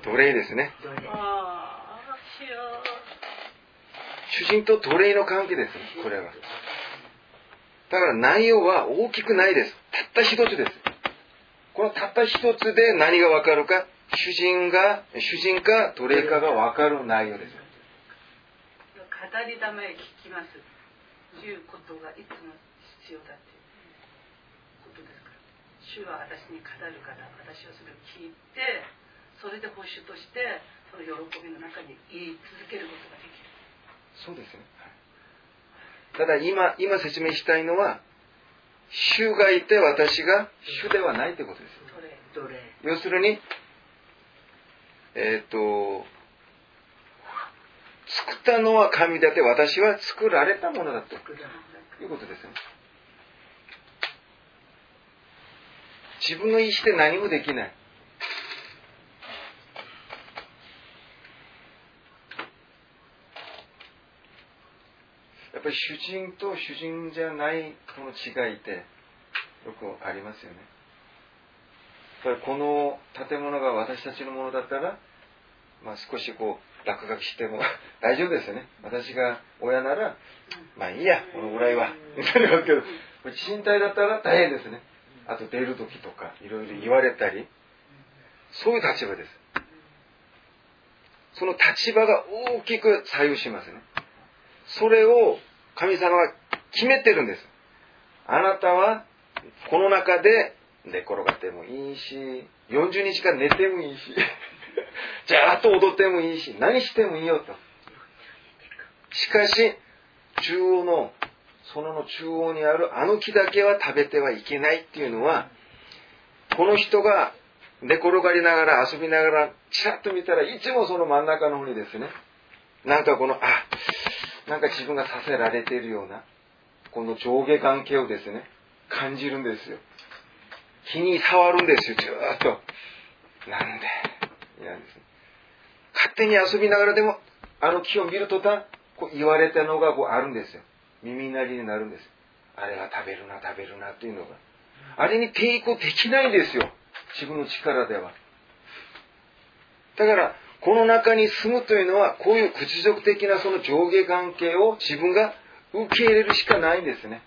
奴隷ですね。主人と奴隷の関係です。これは。だから内容は大きくないです。たった一つです。このたった一つで何がわかるか、主人が、主人か奴隷かがわかる内容です。語りだめ聞きます。言うことがいつも必要だっていうことですから。主は私に語るから、私はそれを聞いて、それで報酬として、その喜びの中に言い続けることができる。そうですね。はいただ今、今説明したいのは、主がいて私が主ではないということです。どれ要するに、えっ、と、作ったのは神であって私は作られたものだということですね。自分の意思で何もできない。やっぱり主人と主人じゃないこの違いってよくありますよね。やっぱりこの建物が私たちのものだったら、まあ、少しこう落書きしても [LAUGHS] 大丈夫ですよね。私が親なら、まあいいや、このぐらいは。みたいなけど、賃貸だったら大変ですね。あと出る時とか、いろいろ言われたり、そういう立場です。その立場が大きく左右しますね。それを神様が決めてるんです。あなたはこの中で寝転がってもいいし、40日間寝てもいいし、[LAUGHS] じゃああと踊ってもいいし、何してもいいよと。しかし、中央の、そのの中央にあるあの木だけは食べてはいけないっていうのは、この人が寝転がりながら遊びながら、ちらっと見たらいつもその真ん中の方にですね、なんかこの、あ、なんか自分がさせられているような、この上下関係をですね、感じるんですよ。気に触るんですよ、ずっと。なんで？嫌ですね。勝手に遊びながらでも、あの木を見るとた、こう言われたのがこうあるんですよ。耳鳴りになるんです。あれは食べるな、食べるなっていうのが。あれに抵抗できないんですよ。自分の力では。だから、この中に住むというのは、こういう屈辱的なその上下関係を自分が受け入れるしかないんですね。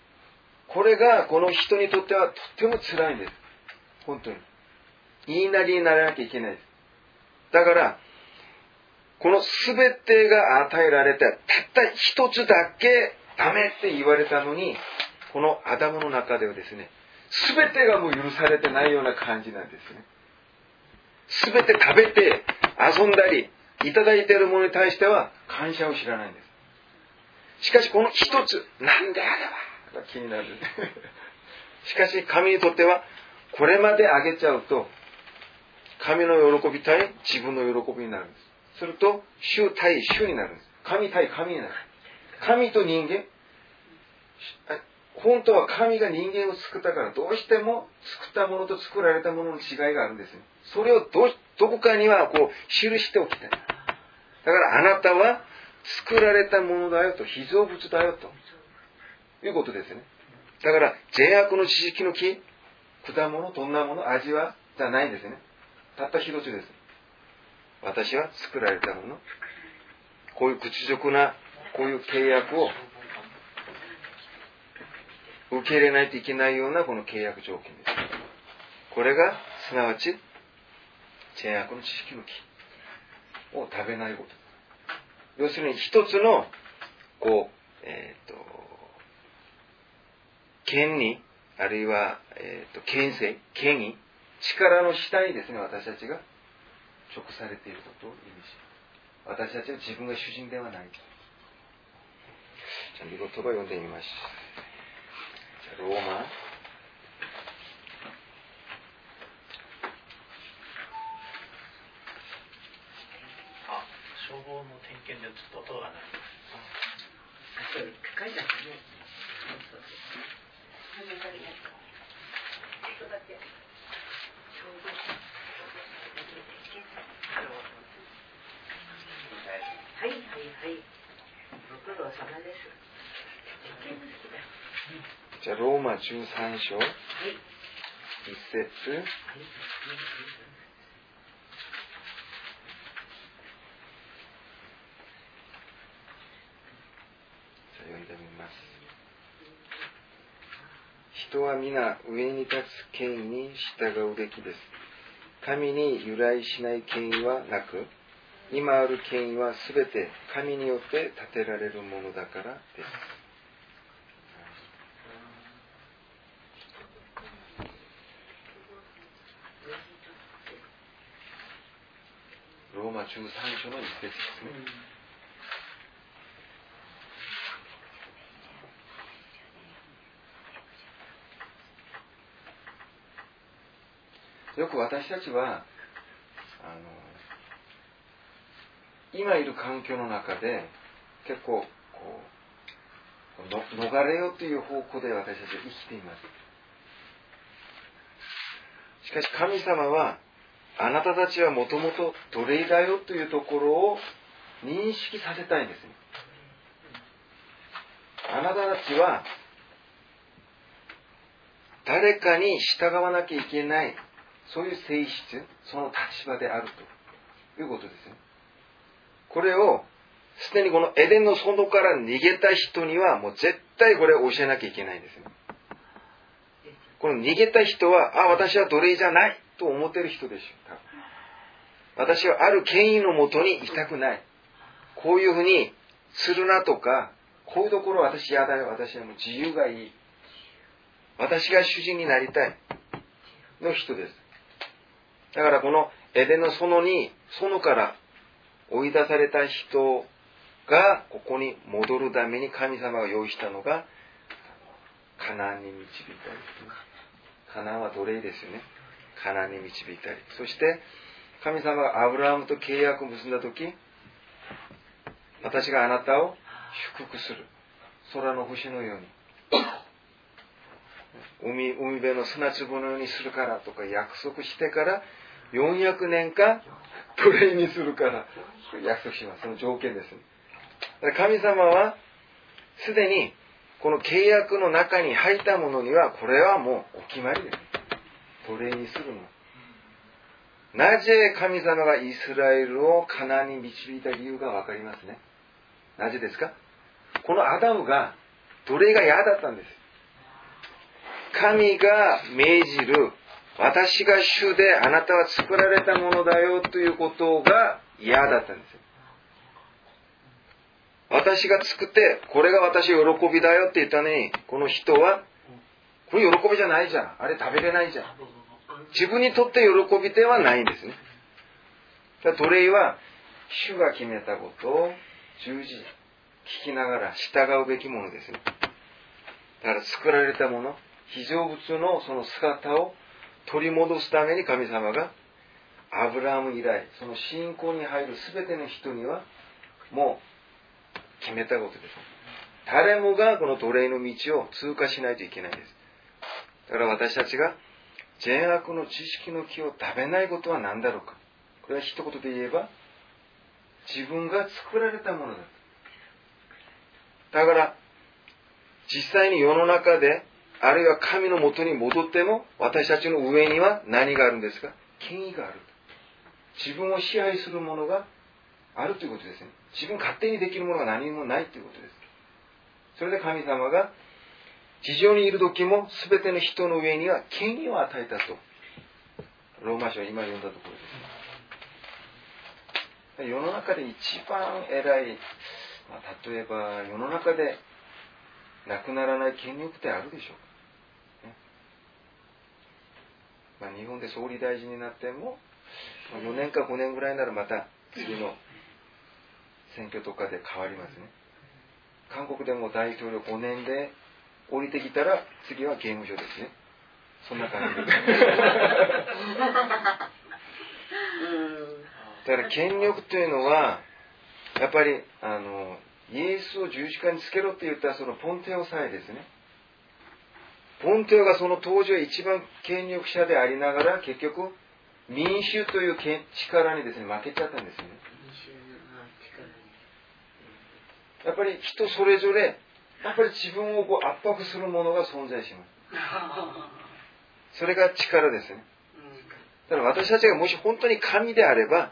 これがこの人にとってはとっても辛いんです。本当に。言いなりにならなきゃいけないです。だから、この全てが与えられた、たった一つだけダメって言われたのに、このアダムの中ではですね、全てがもう許されてないような感じなんですね。全て食べて遊んだり、いただいているものに対しては感謝を知らないんです。しかしこの一つ、なんであればが気になる。[LAUGHS] しかし神にとっては、これまであげちゃうと、神の喜び対自分の喜びになるんです。すると、主対主になるんです。神対神になる。神と人間、本当は神が人間を作ったからどうしても作ったものと作られたものの違いがあるんですよ。それをど、どこかにはこう記しておきたい。だからあなたは作られたものだよと、被造物だよと。いうことですね。だから善悪の知識の木、果物、どんなもの、味は、じゃないんですね。たった一つです。私は作られたもの。こういう屈辱な、こういう契約を受け入れないといけないようなこの契約条件です。これが、すなわち、善悪の知識の木を食べないこと。要するに一つの、こう、えっ、ー、と、権利、あるいは、えっ、ー、と、権勢、権威、力の下にですね、私たちが直されていることを意味し私たちは自分が主人ではない。じゃあ、見言葉を読んでみましょう。じゃあ、ローマ。あ、消防の点検でちょっと音がない。あ、そう、高いだね。はいはいはいご苦労様ですじゃあローマ13章、はい、一節、はい読んでみます人は皆上に立つ権威に従うべきです神に由来しない権威はなく今ある権威は全て神によって建てられるものだからです。ローマ13章の一節ですね。よく私たちは、あの、今いる環境の中で、結構、こう、逃れようという方向で私たちは生きています。しかし神様は、あなたたちはもともと奴隷だよというところを認識させたいんですね。あなたたちは、誰かに従わなきゃいけない、そういう性質、その立場であるということですね。これを、すでにこのエデンの園から逃げた人には、もう絶対これを教えなきゃいけないんですね。この逃げた人は、あ、私は奴隷じゃないと思ってる人でしょう。私はある権威のもとにいたくない。こういうふうにするなとか、こういうところ私嫌だよ。私はもう自由がいい。私が主人になりたい。の人です。だからこのエデンの園に、園から追い出された人がここに戻るために神様が用意したのが、カナンに導いたり。カナンは奴隷ですよね。カナンに導いたり。そして、神様がアブラハムと契約を結んだとき、私があなたを祝福する。空の星のように。海、海辺の砂粒のようにするからとか約束してから、400年間奴隷にするから約束します。その条件です。神様は、すでに、この契約の中に入ったものには、これはもうお決まりです。奴隷にするの。なぜ神様がイスラエルをカナに導いた理由がわかりますね。なぜですか？このアダムが奴隷が嫌だったんです。神が命じる私が主であなたは作られたものだよということが嫌だったんです。私が作って、これが私喜びだよって言ったのに、この人は、これ喜びじゃないじゃん。あれ食べれないじゃん。自分にとって喜びではないんですね。奴隷は、主が決めたことを十字、聞きながら従うべきものですね。だから作られたもの、非常物のその姿を取り戻すために神様がアブラハム以来、その信仰に入る全ての人にはもう決めたことです。誰もがこの奴隷の道を通過しないといけないです。だから私たちが善悪の知識の木を食べないことは何だろうか。これは一言で言えば、自分が作られたものだ。だから、実際に世の中で、あるいは神のもとに戻っても、私たちの上には何があるんですか？権威がある。自分を支配するものがあるということですね。自分勝手にできるものが何もないということです。それで神様が地上にいる時も全ての人の上には権威を与えたと。ローマ書は今読んだところです。世の中で一番偉い、まあ、例えば世の中でなくならない権力ってあるでしょうか。ねまあ、日本で総理大臣になっても、4年か5年ぐらいならまた次の選挙とかで変わりますね。韓国でも大統領5年で降りてきたら次は刑務所ですね。そんな感じで。だから権力というのは、やっぱり、あの、イエスを十字架につけろって言ったそのポンテオさえですね。ポンテオがその当時は一番権力者でありながら、結局、民衆という力にですね、負けちゃったんですよね。やっぱり人それぞれやっぱり自分をこう圧迫するものが存在します。それが力ですね。だから私たちがもし本当に神であれば、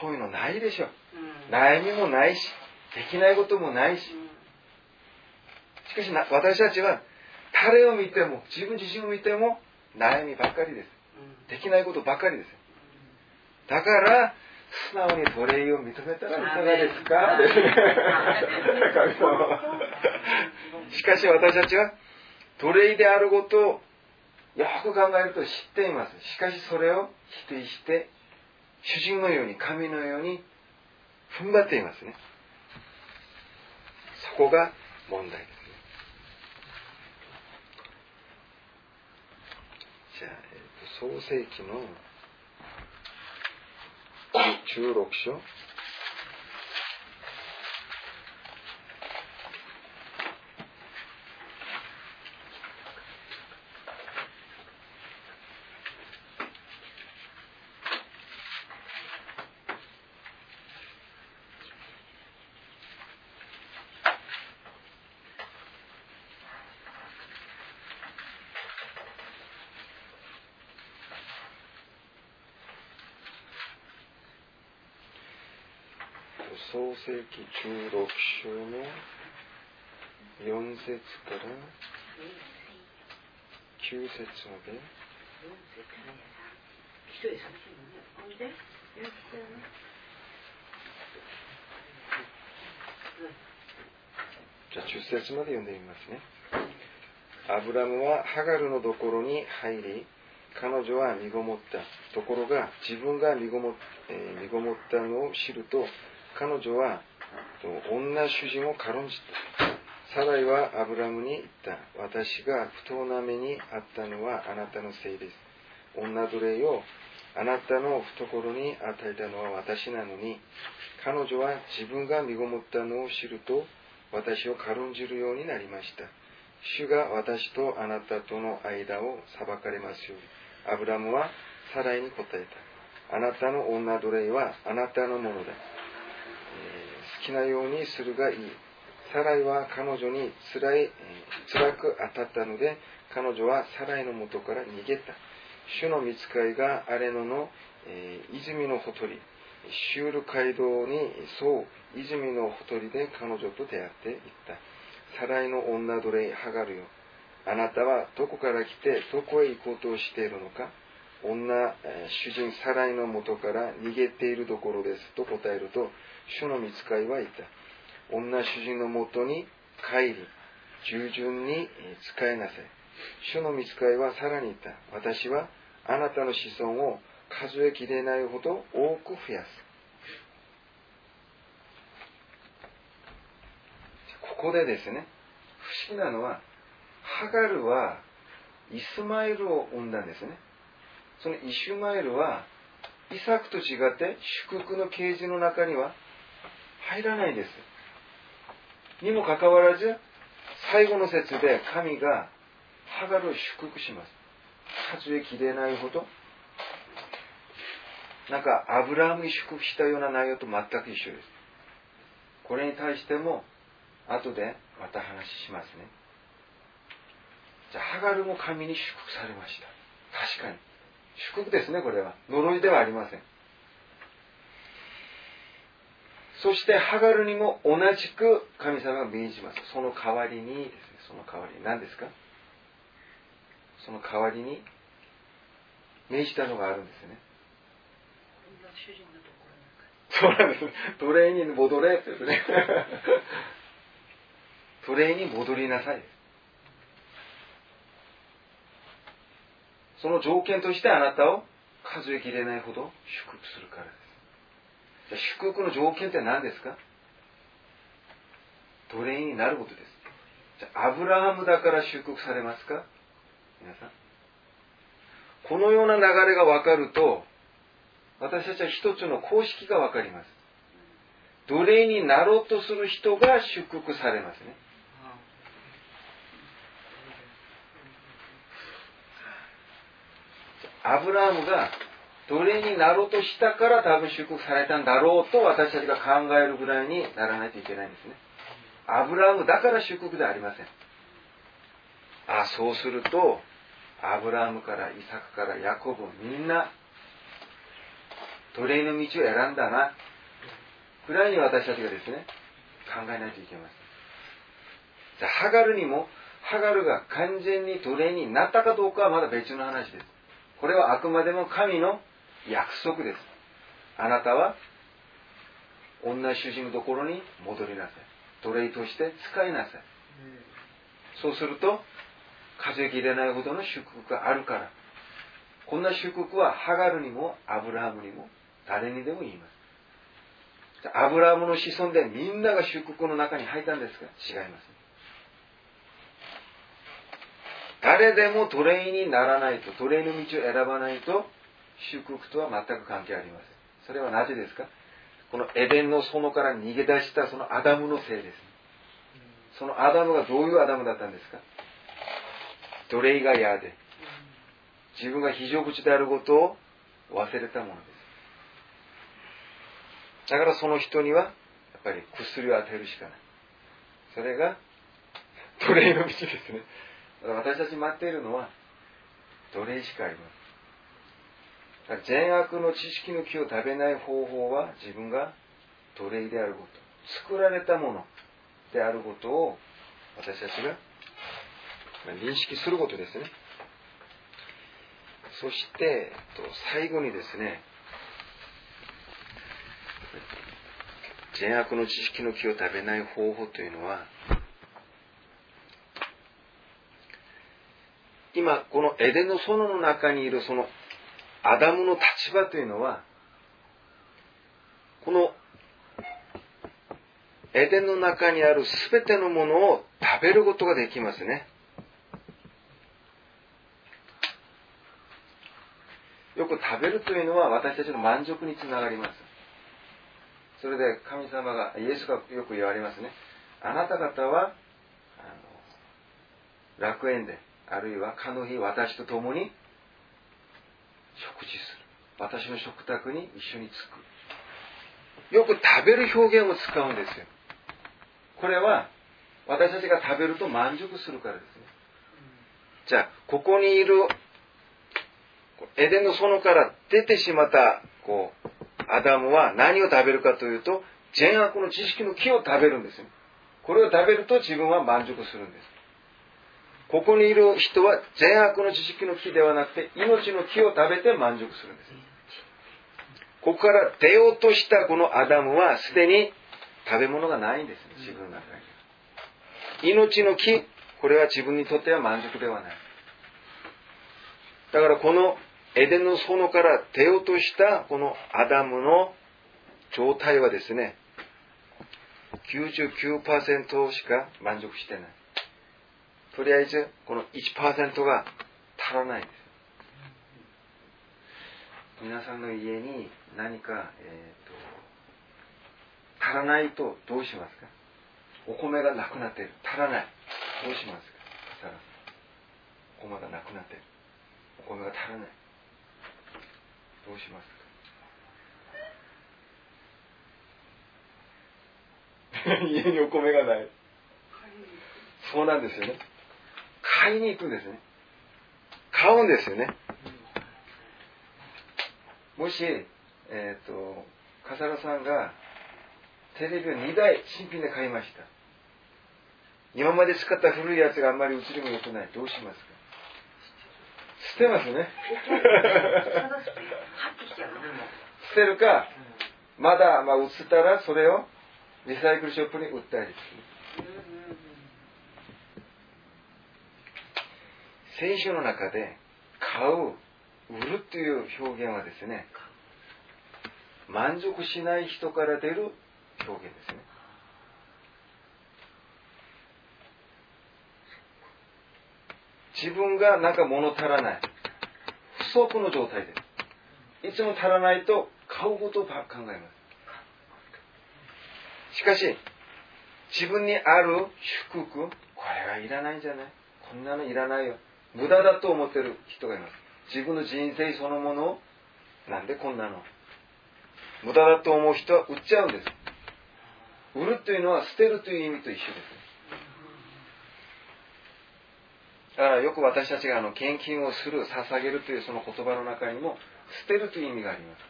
そういうのないでしょ。悩みもないし、できないこともないし。しかし私たちは、誰を見ても、自分自身を見ても、悩みばっかりです。できないことばっかりです。だから、素直に奴隷を認めたらいかがですか？神様しかし私たちは奴隷であることをよく考えると知っています。しかしそれを否定して、主人のように、神のように踏ん張っていますね。ここが問題ですね。じゃあ、えー、と創世記の16章創世記16章の4節から9節まで。じゃあ10節まで読んでみますね。アブラムはハガルのところに入り、彼女は身ごもった。ところが自分が身ごも,、えー身ごもったのを知ると、彼女は女主人を軽んじた。サライはアブラムに言った。私が不当な目にあったのはあなたのせいです。女奴隷をあなたの懐に与えたのは私なのに、彼女は自分が身ごもったのを知ると、私を軽んじるようになりました。主が私とあなたとの間を裁かれますように。アブラムはサライに答えた。あなたの女奴隷はあなたのものだ。きなようにするがいい。サライは彼女に辛い、辛く当たったので、彼女はサライの元から逃げた。主の見つかいがアレノの、えー泉のほとり、シュール街道に沿う泉のほとりで彼女と出会っていった。サライの女奴隷ハガルよ。あなたはどこから来てどこへ行こうとしているのか女、主人サライの元から逃げているところですと答えると、主の見つかいは言った。女主人のもとに帰り、従順に使いなさい。主の見つかいはさらに言った。私はあなたの子孫を数えきれないほど多く増やす。ここでですね、不思議なのは、ハガルはイスマエルを生んだんですね。そのイシュマエルは、イサクと違って祝福の啓示の中には入らないです。にもかかわらず、最後の説で神がハガルを祝福します。数えきれないほど。なんか、アブラハムに祝福したような内容と全く一緒です。これに対しても、後でまた話しますね。じゃあ、ハガルも神に祝福されました。確かに。祝福ですね、これは。呪いではありません。そして、ハガルにも同じく神様が命じます。その代わりにですね、その代わりに。何ですか？その代わりに命じたのがあるんですね。そうなんです。奴隷に戻れってですね。奴隷に戻りなさい。その条件としてあなたを数えきれないほど祝福するからです。祝福の条件って何ですか？奴隷になることです。じゃあアブラハムだから祝福されますか？皆さん。このような流れが分かると、私たちは一つの公式が分かります。奴隷になろうとする人が祝福されますね。アブラハムが奴隷になろうとしたから多分祝福されたんだろうと私たちが考えるぐらいにならないといけないんですね。アブラハムだから祝福ではありません。あ、そうすると、アブラハムからイサクからヤコブみんな奴隷の道を選んだな。くらいに私たちがですね、考えないといけません。じゃあ、ハガルにも、ハガルが完全に奴隷になったかどうかはまだ別の話です。これはあくまでも神の約束です。あなたは、女主人のところに戻りなさい。奴隷として使いなさい。そうすると、数えきれないほどの祝福があるから。こんな祝福はハガルにもアブラハムにも誰にでも言います。アブラハムの子孫でみんなが祝福の中に入ったんですか違います。誰でも奴隷にならないと、奴隷の道を選ばないと、祝福とは全く関係ありません。それはなぜですか？このエデンの園から逃げ出したそのアダムのせいです。そのアダムがどういうアダムだったんですか？奴隷が嫌で、自分が非常口であることを忘れたものです。だからその人には、やっぱり薬を与えるしかない。それが、奴隷の道ですね。私たち待っているのは、奴隷しかありません。善悪の知識の木を食べない方法は自分が奴隷であること。作られたものであることを私たちが認識することですね。そして、最後にですね、善悪の知識の木を食べない方法というのは、今、このエデンの園の中にいるそのアダムの立場というのは、このエデンの中にあるすべてのものを食べることができますね。よく食べるというのは私たちの満足につながります。それで神様が、イエスがよく言われますね。あなた方は、楽園で、あるいはかの日私と共に食事する。私の食卓に一緒につく。よく食べる表現を使うんですよ。これは私たちが食べると満足するからですね。じゃあ、ここにいるエデンの園から出てしまったこうアダムは何を食べるかというと善悪の知識の木を食べるんですよ。これを食べると自分は満足するんです。ここにいる人は善悪の知識の木ではなくて命の木を食べて満足するんです。ここから出ようとしたこのアダムはすでに食べ物がないんです、自分の中に。命の木、これは自分にとっては満足ではない。だからこのエデンの園から出ようとしたこのアダムの状態はですね、99%しか満足してない。とりあえず、この1%が足らないです。皆さんの家に何か、えーと、足らないとどうしますか？お米がなくなってる。足らない。どうしますか？お米がなくなってる。お米が足らない。どうしますか？[LAUGHS] 家にお米がない。そうなんですよね。買いに行くんですね。買うんですよね。もし、えっ、ー、と、笠原さんがテレビを2台新品で買いました。今まで使った古いやつがあんまり映りも良くない。どうしますか？捨てますね。[LAUGHS] 捨てるか、まだ、まあ、映ったらそれをリサイクルショップに売ったりする。聖書の中で買う、売るという表現はですね、満足しない人から出る表現ですね。自分がなんか物足らない。不足の状態です。いつも足らないと買うことを考えます。しかし、自分にある祝福、これはいらないんじゃない？こんなのいらないよ。無駄だと思ってる人がいます。自分の人生そのものを、なんでこんなの無駄だと思う人は売っちゃうんです。売るというのは捨てるという意味と一緒です。だからよく私たちがあの献金をする、捧げるというその言葉の中にも、捨てるという意味があります。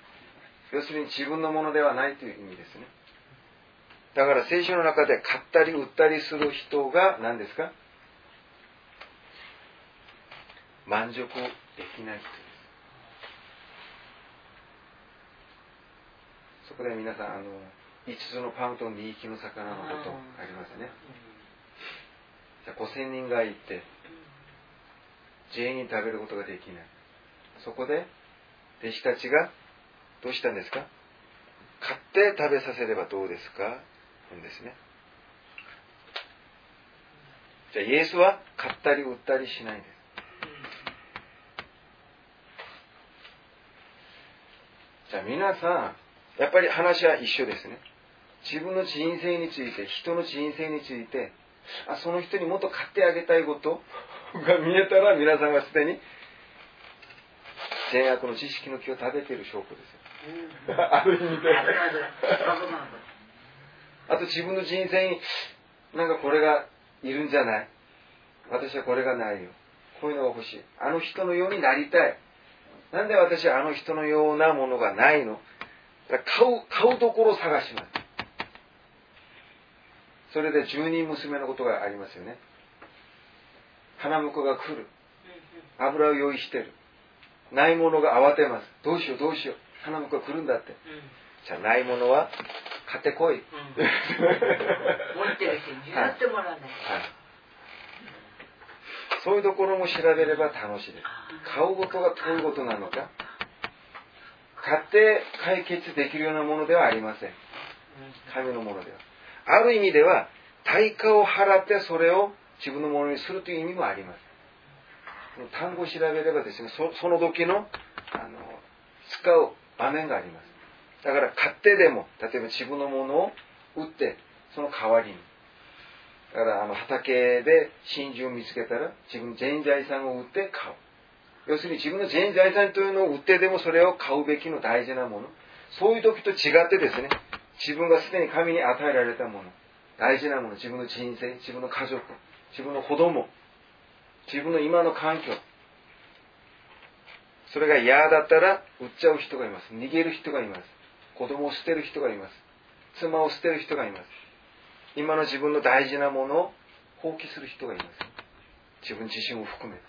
要するに自分のものではないという意味ですね。だから聖書の中で買ったり売ったりする人が何ですか？満足できない人です。そこで皆さん、あの、5つのパンと2匹の魚のことありますね。じゃ5000人がいて、全員食べることができない。そこで、弟子たちがどうしたんですか？買って食べさせればどうですか？んですね。じゃあイエスは買ったり売ったりしないんです。じゃあ皆さん、やっぱり話は一緒ですね。自分の人生について、人の人生について、あその人にもっと買ってあげたいこと [LAUGHS] が見えたら皆さんはすでに善悪の知識の木を食べている証拠ですよ。ある意味で。あと自分の人生になんかこれがいるんじゃない？私はこれがないよ。こういうのが欲しい。あの人のようになりたい。なんで私はあの人のようなものがないの？買う、買うところを探します。それで十人娘のことがありますよね。花婿が来る。油を用意してる。ないものが慌てます。どうしようどうしよう。花婿が来るんだって。じゃあないものは買ってこい。持ってる人にやってもらわない。はいそういうところも調べれば楽しいです。買うことがどういうことなのか。買って解決できるようなものではありません。神のものでは。ある意味では、対価を払ってそれを自分のものにするという意味もあります。単語を調べればですね、そその時のあの使う場面があります。だから買ってでも、例えば自分のものを売って、その代わりに。だからあの畑で真珠を見つけたら自分の全財産を売って買う。要するに自分の全財産というのを売ってでもそれを買うべきの大事なもの。そういう時と違ってですね、自分がすでに神に与えられたもの、大事なもの、自分の人生、自分の家族、自分の子供、自分の今の環境、それが嫌だったら売っちゃう人がいます。逃げる人がいます。子供を捨てる人がいます。妻を捨てる人がいます。今の自分の大事なものを放棄する人がいます。自分自身を含めて。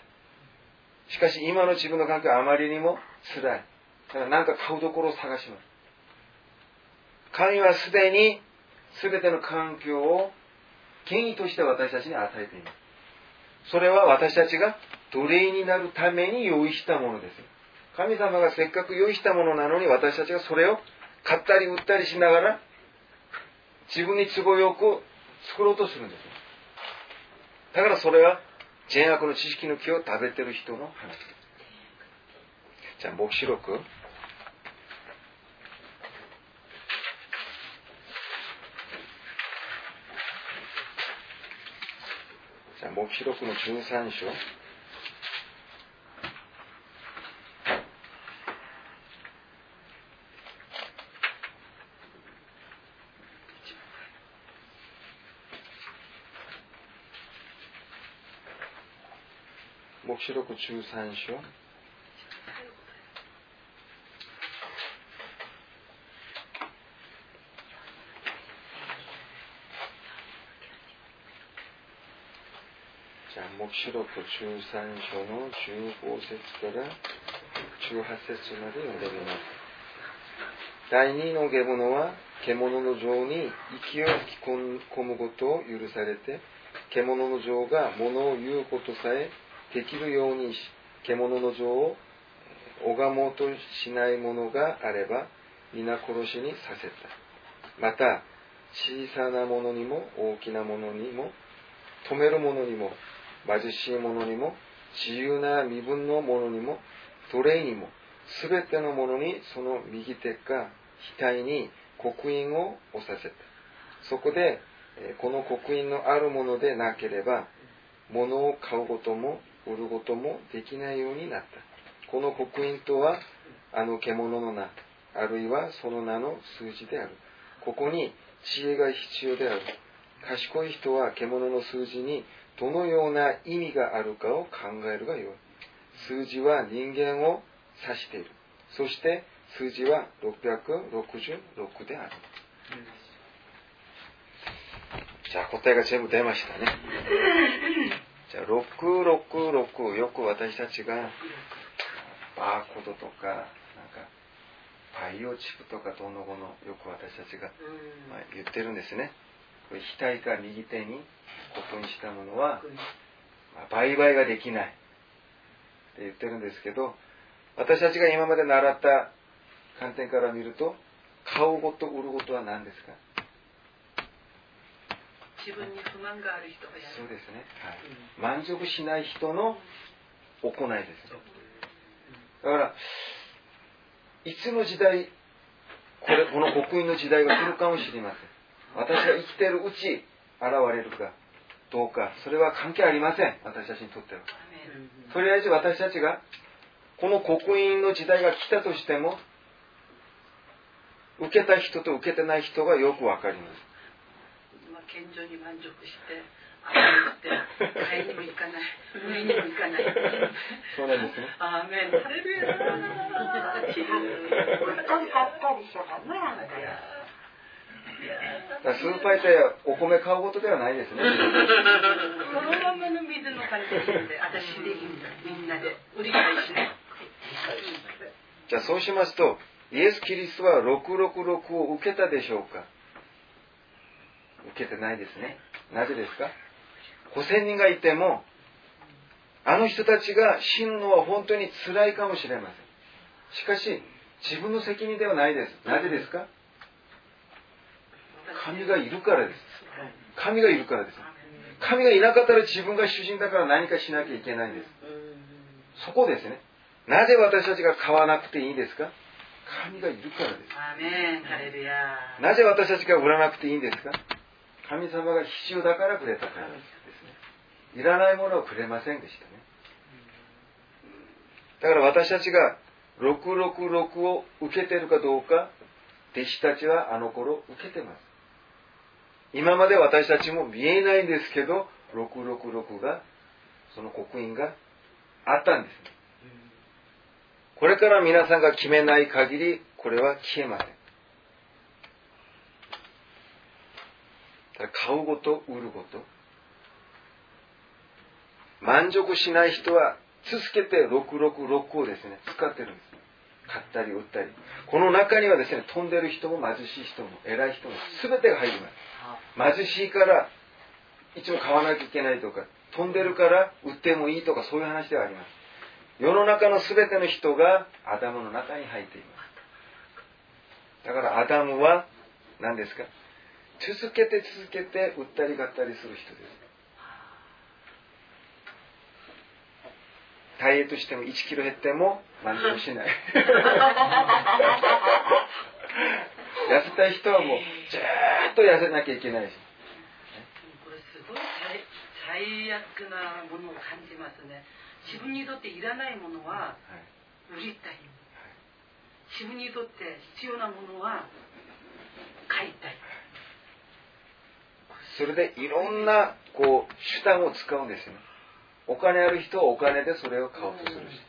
しかし今の自分の環境はあまりにも辛い。だから何か買うところを探します。神はすでに全ての環境を権威として私たちに与えています。それは私たちが奴隷になるために用意したものです。神様がせっかく用意したものなのに私たちがそれを買ったり売ったりしながら自分に都合よく作ろうとするんです。だからそれは善悪の知識の木を食べてる人の話です。じゃあ、黙示録。じゃあ、黙示録の13章。黙示録13章じゃあ、黙示録13章の15節から18節まで読んでみます。第二の獣は獣の城に息を吹き込むことを許されて、獣の城が物を言うことさえできるように、獣の情を拝もうとしないものがあれば、皆殺しにさせた。また、小さなものにも大きなものにも、止めるものにも、貧しいものにも、自由な身分のものにも、奴隷にも、すべてのものにその右手か額に刻印を押させた。そこで、この刻印のあるものでなければ、物を買うことも売ることもできないようになった。この刻印とは、あの獣の名、あるいはその名の数字である。ここに知恵が必要である。賢い人は獣の数字にどのような意味があるかを考えるがよい。数字は人間を指している。そして数字は666である。じゃあ答えが全部出ましたね。[LAUGHS] じゃあ666よく私たちがバーコードとかなんかパイオチップとかどの後のよく私たちが、まあ、言ってるんですね。これ額か右手に刻印したものは、まあ、売買ができない。って言ってるんですけど私たちが今まで習った観点から見ると買うこと売ることは何ですか？自分に不満がある人がやる。そうですね、はい、満足しない人の行いですだからいつの時代、これ、[LAUGHS] この刻印の時代が来るかもしれません。私が生きているうち、現れるかどうか、それは関係ありません。私たちにとっては。とりあえず私たちが、この刻印の時代が来たとしても、受けた人と受けてない人がよくわかります。まあ、健常に満足して、あまって、買いにも行かない、上にも行かない。そうなんですね。アーメン、ハレルヤー。本当に買ったりしちゃダメなんだよ。だからスーパー行ってお米買うことではないですね。そのままの水の感じで私でいいんだ、みんなで。売り買いしない。じゃあそうしますと、イエス・キリストは666を受けたでしょうか？受けてないですね。なぜですか ?5000 人がいても、あの人たちが死ぬのは本当に辛いかもしれません。しかし、自分の責任ではないです。なぜですか？神がいるからです。神がいるからです。神がいなかったら自分が主人だから何かしなきゃいけないんです。そこですね。なぜ私たちが買わなくていいんですか？神がいるからです。なぜ私たちが売らなくていいんですか？神様が必要だからくれたからですね。いらないものをくれませんでしたね。だから私たちが666を受けてるかどうか、弟子たちはあの頃受けてます。今まで私たちも見えないんですけど、666が、その刻印があったんです。ねこれから皆さんが決めない限り、これは消えません。だから買うこと、売ること。満足しない人は続けて666をですね、使ってるんです。買ったり売ったり。この中にはですね、飛んでる人も貧しい人も偉い人も全てが入ります。貧しいからいつも買わなきゃいけないとか、飛んでるから売ってもいいとかそういう話ではあります。世の中の全ての人がアダムの中に入っています。だからアダムは何ですか？続けて続けて売ったり買ったりする人です。ダイエットしても1キロ減っても満足しない。痩せたい人はもうずーっと痩せなきゃいけないし。これすごい最最悪なものを感じますね。自分にとっていらないものは売りたい。自分にとって必要なものは買いたい。それでいろんなこう手段を使うんですよね。お金ある人はお金でそれを買おうとするし、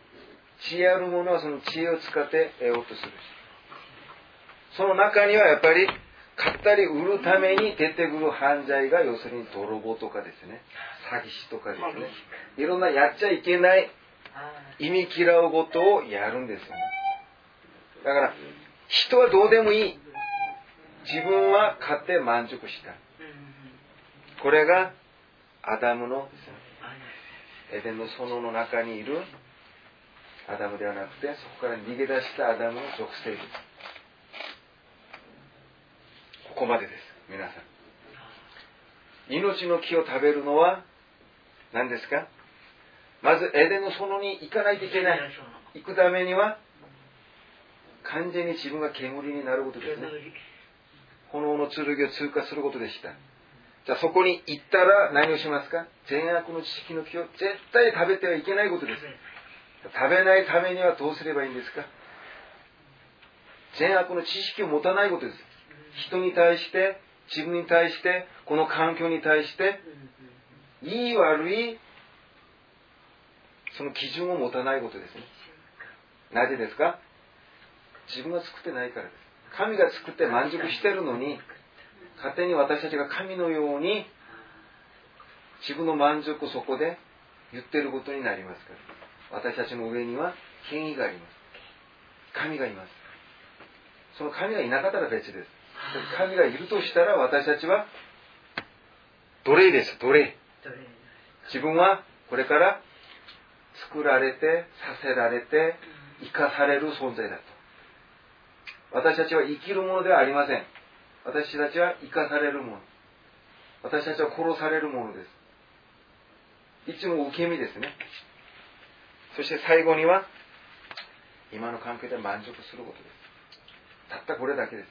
知恵ある者はその知恵を使って得ようとするし、その中にはやっぱり買ったり売るために出てくる犯罪が要するに泥棒とかですね、詐欺師とかですね、いろんなやっちゃいけない意味嫌うことをやるんですよね。だから人はどうでもいい。自分は買って満足した。これがアダムの、エデンの園の中にいるアダムではなくて、そこから逃げ出したアダムの属性です。ここまでです、皆さん。命の木を食べるのは何ですか？まずエデンの園に行かないといけない。行くためには完全に自分が煙になることですね。炎の剣を通過することでした。じゃあそこに行ったら何をしますか？善悪の知識の木を絶対食べてはいけないことです。食べないためにはどうすればいいんですか？善悪の知識を持たないことです。人に対して、自分に対して、この環境に対して、いい悪い、その基準を持たないことですね。なぜですか？自分が作ってないからです。神が作って満足してるのに、勝手に私たちが神のように自分の満足をそこで言ってることになりますから。私たちの上には権威があります。神がいます。その神がいなかったら別です。神がいるとしたら私たちは奴隷です。奴隷。自分はこれから作られてさせられて生かされる存在だと。私たちは生きるものではありません私たちは生かされるもの。私たちは殺されるものです。いつも受け身ですね。そして最後には、今の環境で満足することですたったこれだけです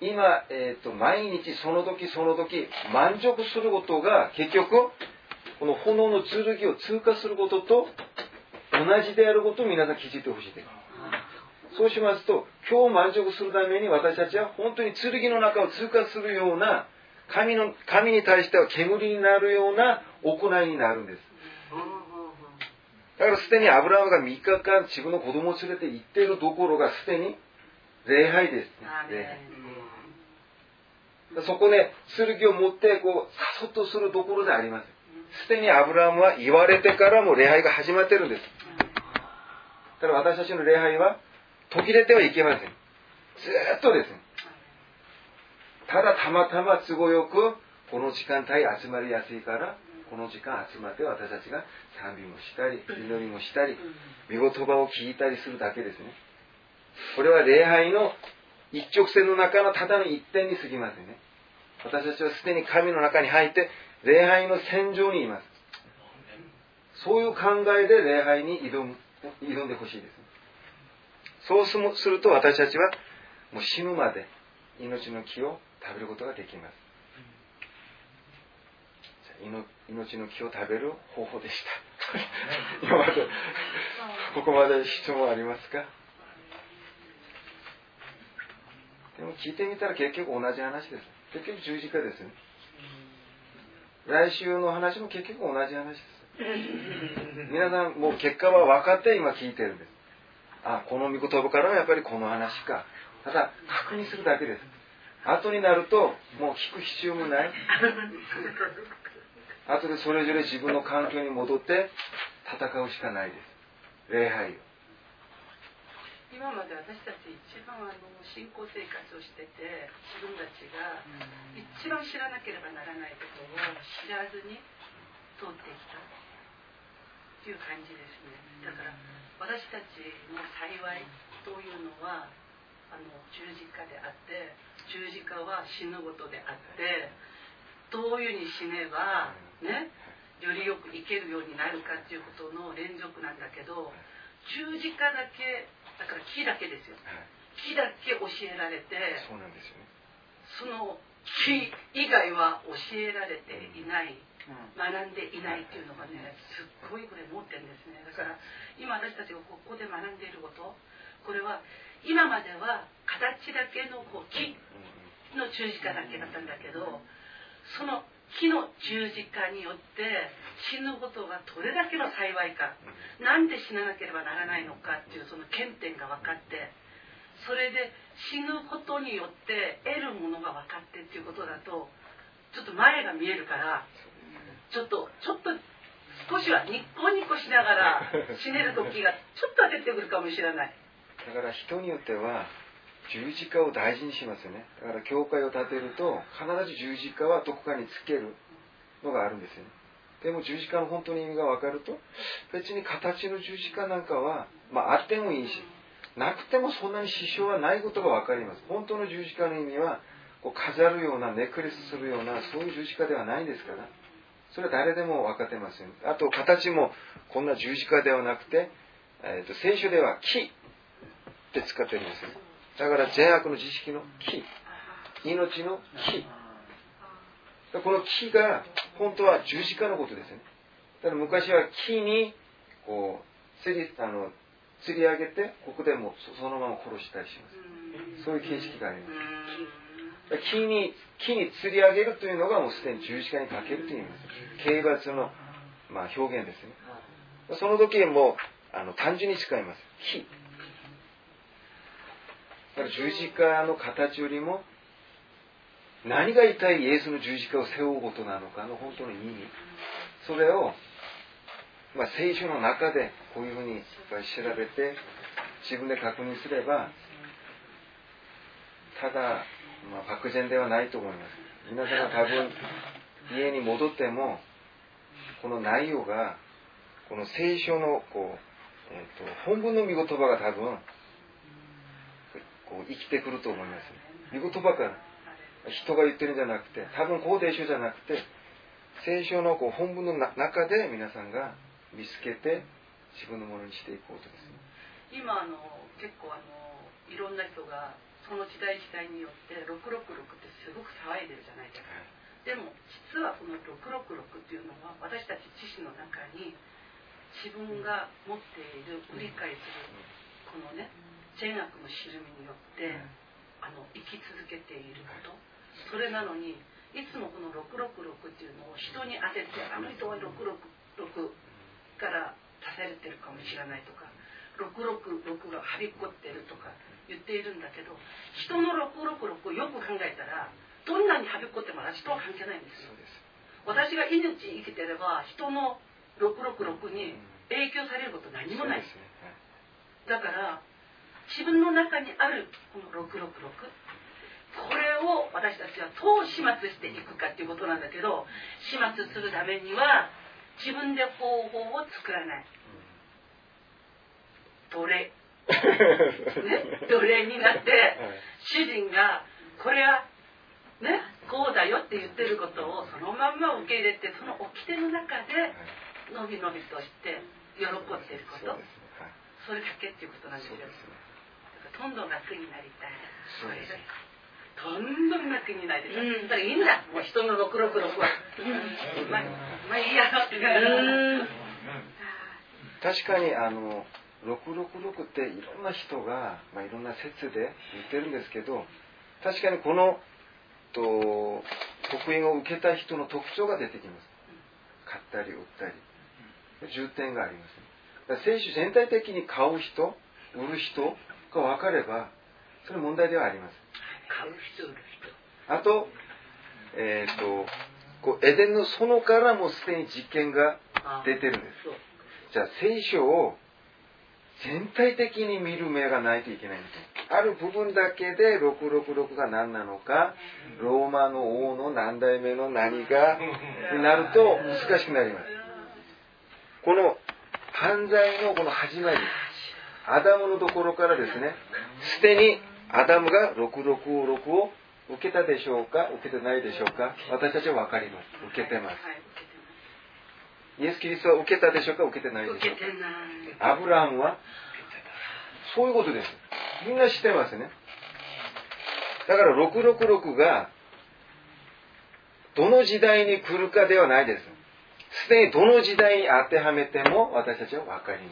今、えーと、毎日その時その時満足することが結局この炎の剣を通過することと同じであることを皆さん気づいてほしいですそうしますと今日満足するために私たちは本当に剣の中を通過するような神の神に対しては煙になるような行いになるんです。だからすでにアブラハムが3日間自分の子供を連れて行っているところがすでに礼拝です、礼拝そこで、剣を持ってこう誘っとするところであります。すでにアブラハムは言われてからも礼拝が始まってるんです。だから私たちの礼拝は途切れてはいけません。ずっとですただたまたま都合よくこの時間帯集まりやすいからこの時間集まって私たちが賛美もしたり祈りもしたり見言葉を聞いたりするだけですね。これは礼拝の一直線の中のただの一点に過ぎませんね。私たちはすでに神の中に入って礼拝の戦場にいます。そういう考えで礼拝に挑む挑んでほしいですそうすると私たちはもう死ぬまで命の木を食べることができます。命の木を食べる方法でした。今までここまで質問ありますか？でも聞いてみたら結局同じ話です。結局十字架ですね。来週の話も結局同じ話です。皆さんもう結果は分かって今聞いてるんですあこの御言葉からはやっぱりこの話か。ただ確認するだけです。後になるともう聞く必要もない。[LAUGHS] 後でそれぞれ自分の環境に戻って戦うしかないです。礼拝を。今まで私たち一番あの信仰生活をしてて自分たちが一番知らなければならないことを知らずに通ってきたっていう感じですね。だから私たちの幸いというのはあの十字架であって十字架は死ぬことであってどういうふうに死ねばねよりよく生けるようになるかっていうことの連続なんだけど十字架だけだから木だけですよ、木だけ教えられてそうなんですよね。その木以外は教えられていない、学んでいないっていうのがねすっごいこれ持ってるんですね。だから今私たちがここで学んでいることこれは今までは形だけのこう木の十字架だけだったんだけどその木の十字架によって死ぬことがどれだけの幸いかなんで死ななければならないのかっていうその原点が分かってそれで死ぬことによって得るものが分かってっていうことだとちょっと前が見えるからちょっとちょっと少しはニッコニコしながら死ねる時がちょっとは出てくるかもしれない。だから人によっては十字架を大事にしますよね。だから教会を建てると必ず十字架はどこかにつけるのがあるんですよね。でも十字架の本当に意味が分かると別に形の十字架なんかは、まあ、あってもいいしなくてもそんなに支障はないことが分かります。本当の十字架の意味はこう飾るようなネックレスするようなそういう十字架ではないですから。それは誰でも分かってますよ、ね、あと形もこんな十字架ではなくて、えーと、聖書では木って使ってるんです。よだから善悪の知識の木。命の木。この木が本当は十字架のことですよね。だから昔は木にこう釣りあの釣り上げてここでもそのまま殺したりします。そういう形式があります木に木に釣り上げるというのがもうすでに十字架にかけるという意味です刑罰の、まあ、表現ですね。その時もあの単純に使います。木。だから十字架の形よりも何が一体イエスの十字架を背負うことなのかの本当の意味。それを、まあ、聖書の中でこういうふうに調べて自分で確認すればただ、まあ、漠然ではないと思います。皆さんが多分家に戻ってもこの内容がこの聖書のこう、えーと、本文の見言葉が多分こう生きてくると思います。見言葉から人が言ってるんじゃなくて多分こうでしょじゃなくて聖書のこう本文の中で皆さんが見つけて自分のものにしていこうとですね。今あの結構あのいろんな人がその時代時代によって666ってすごく騒いでるじゃないですか。でも実はこの666っていうのは私たち知識の中に自分が持っている理解するこのね善悪のしるみによってあの生き続けていること。それなのにいつもこの666っていうのを人に当ててあの人は666から出されてるかもしれないとか666がはびっこってるとか言っているんだけど人の666をよく考えたらどんなにはびっこっても私とは関係ないんですよ。私が命生きてれば人の666に影響されること何もない。だから自分の中にあるこの666これを私たちはどう始末していくかっていうことなんだけど始末するためには自分で方法を作らない。奴隷ね奴隷になって主人がこれはねこうだよって言ってることをそのまんま受け入れてその掟の中でのびのびとして喜んでること。それだけっていうことなんですよ。どんどん楽になりたい。それがどんどん楽になりたい、うん、だからいいんだ。もう人の666は、うん、まあまあいいや。確かにあの666っていろんな人が、まあ、いろんな説で言ってるんですけど確かにこのと福音を受けた人の特徴が出てきます。買ったり売ったり。重点があります、ね、聖書全体的に買う人売る人が分かればそれ問題ではありません買う人売る人。あとえっ、ー、とこうエデンの園からもすでに実験が出てるんです。じゃあ聖書を全体的に見る目がないといけないんですある部分だけで666が何なのかローマの王の何代目の何がになると難しくなります。この犯罪のこの始まりアダムのところからですねすでにアダムが666を受けたでしょうか受けてないでしょうか私たちは分かります。受けてます。イエス・キリストは受けたでしょうか受けてないでしょうかアブラハムは？そういうことです。みんな知ってますね。だから666がどの時代に来るかではないです。すでにどの時代に当てはめても私たちは分かりま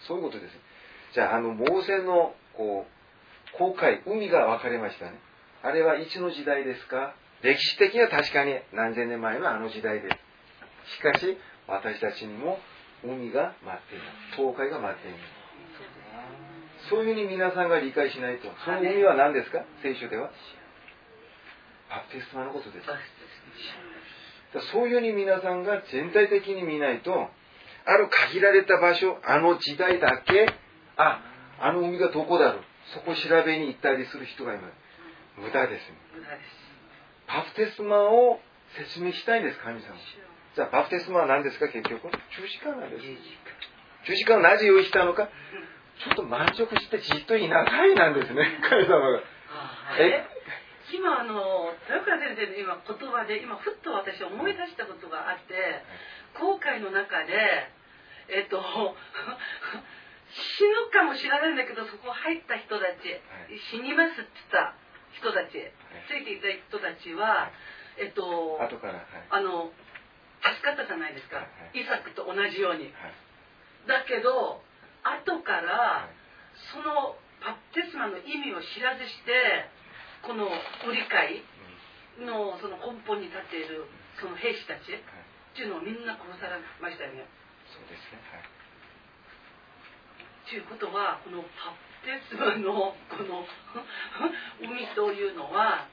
す。そういうことです。じゃああのモーセのこう航海海が分かりましたね。あれはいつの時代ですか？歴史的には確かに何千年前のあの時代ですしかし私たちにも海が待っています。東海が待っています。そういうふうに皆さんが理解しないとその海は何ですか？聖書では。バプテスマのことです。そういうふうに皆さんが全体的に見ないとある限られた場所あの時代だけああの海がどこだろうそこ調べに行ったりする人がいます。無駄です。バプテスマを説明したいんです神様じゃあバプテスマは何ですか結局？十字架なんです。十字架をなぜ用意したのか？ちょっと満足してじっといなさいなんですね神様が。え？今あの豊川先生の今言葉で今ふっと私思い出したことがあって後悔の中でえっと死ぬかもしれないんだけどそこ入った人たち、死にますって言った人たち、ついていた人たちは、えっと、後から、あの助かったじゃないですか、イサクと同じように、だけど後からそのバプテスマの意味を知らずしてこの売り買いのその根本に立っているその兵士たちっていうのをみんな殺されましたよね。そうですね、はい。ということはこのバプテスマのこの [LAUGHS] 海というのは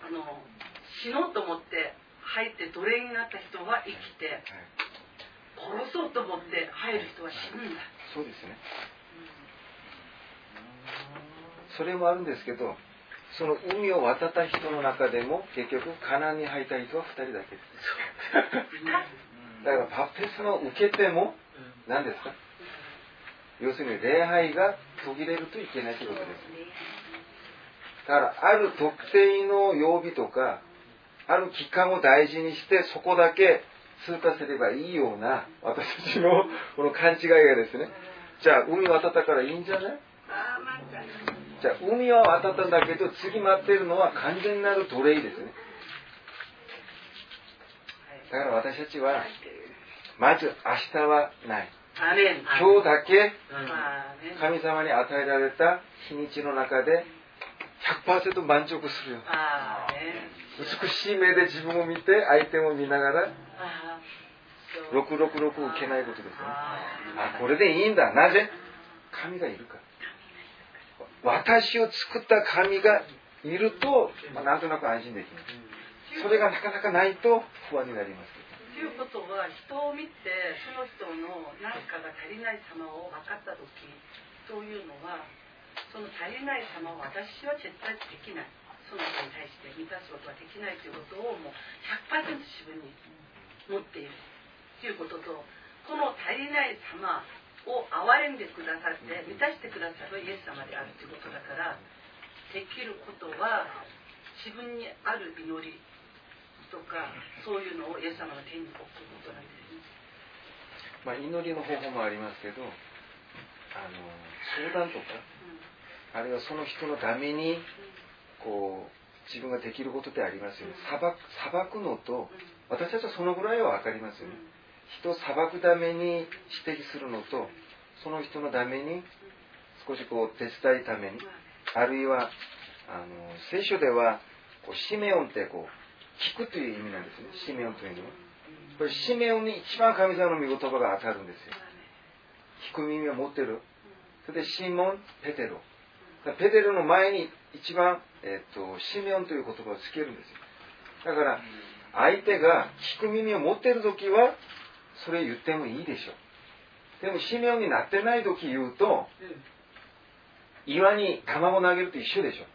あの死のうと思って入って奴隷になった人は生きて、殺そうと思って入る人は死ぬんだ、そうですね、それもあるんですけどその海を渡った人の中でも結局カナンに入った人は2人だけ。ですだからバプテスマを受けても何ですか？要するに礼拝が途切れるといけないということです。だからある特定の曜日とかある期間を大事にしてそこだけ通過すればいいような私たちのこの勘違いがですね。じゃあ海渡ったからいいんじゃない？じゃあ海は渡ったんだけど次待ってるのは完全なる奴隷ですね。だから私たちはまず明日はない。今日だけ神様に与えられた日にちの中で100%満足するよ美しい目で自分を見て相手を見ながらあーそう666受けないことですね。ああこれでいいんだ。なぜ神がいるか。ら私を作った神がいると、まあ、なんとなく安心できるそれがなかなかないと不安になります。ということは人を見てその人の何かが足りない様を分かった時そういうのはその足りない様を私は絶対できないその人に対して満たすことはできないということをもう100%自分に持っているということとこの足りない様を憐れんでくださって満たしてくださるイエス様であるということだからできることは自分にある祈りとかそういうのをイエス様の手に置くことなんですね。まあ、祈りの方法もありますけどあの相談とかあるいはその人のためにこう自分ができることってありますよね。裁く裁くのと私たちはそのぐらいは分かりますよね。人を裁くために指摘するのとその人のために少しこう手伝いためにあるいはあの聖書ではこうシメオンってこう聞くという意味なんですね。シメオンというのは。これシメオンに一番神様の御言葉が当たるんですよ。聞く耳を持ってる。それでシモン・ペテロ。ペテロの前に一番、えっとシメオンという言葉をつけるんですよ。だから相手が聞く耳を持ってる時はそれ言ってもいいでしょう。でもシメオンになってない時言うと岩に卵投げると一緒でしょ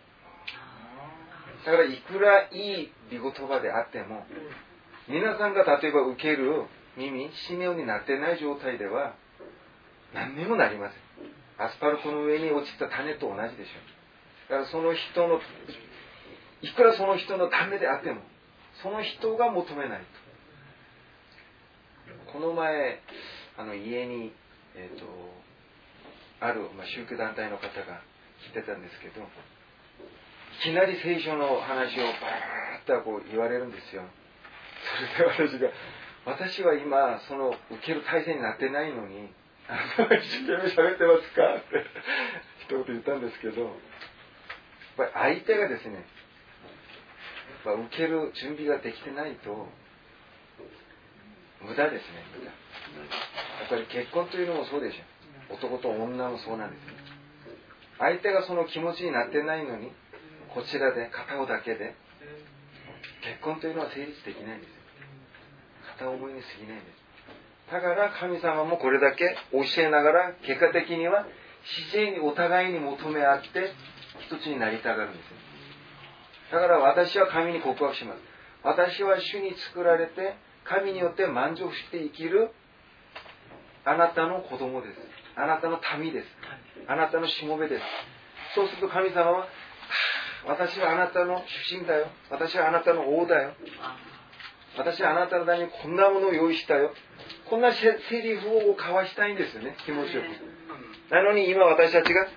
だからいくらいい御言葉であっても皆さんが例えば受ける耳シメオンになってない状態では何にもなりません。アスパルコの上に落ちた種と同じでしょだからその人のいくらその人のためであってもその人が求めないと。この前あの家に、えー、とある、まあ、宗教団体の方が来てたんですけどいきなり聖書の話をバーッとこう言われるんですよ。それで私が私は今その受ける体制になってないのにあの一生懸命喋ってますか？って一言言ったんですけどぱり相手がですねまあ、受ける準備ができてないと無駄ですね無駄。やっぱり結婚というのもそうでしょ男と女もそうなんですね相手がその気持ちになってないのにこちらで片方だけで結婚というのは成立できないんです片思いに過ぎないんです。だから神様もこれだけ教えながら結果的には自然にお互いに求め合って一つになりたがるんですよだから私は神に告白します。私は主に作られて、神によって満足して生きるあなたの子供です。あなたの民です。あなたのしもべです。そうすると神様は、私はあなたの主人だよ。私はあなたの王だよ。私はあなたのためにこんなものを用意したよ。こんなセリフを交わしたいんですよね、気持ちよく。なのに今私たちが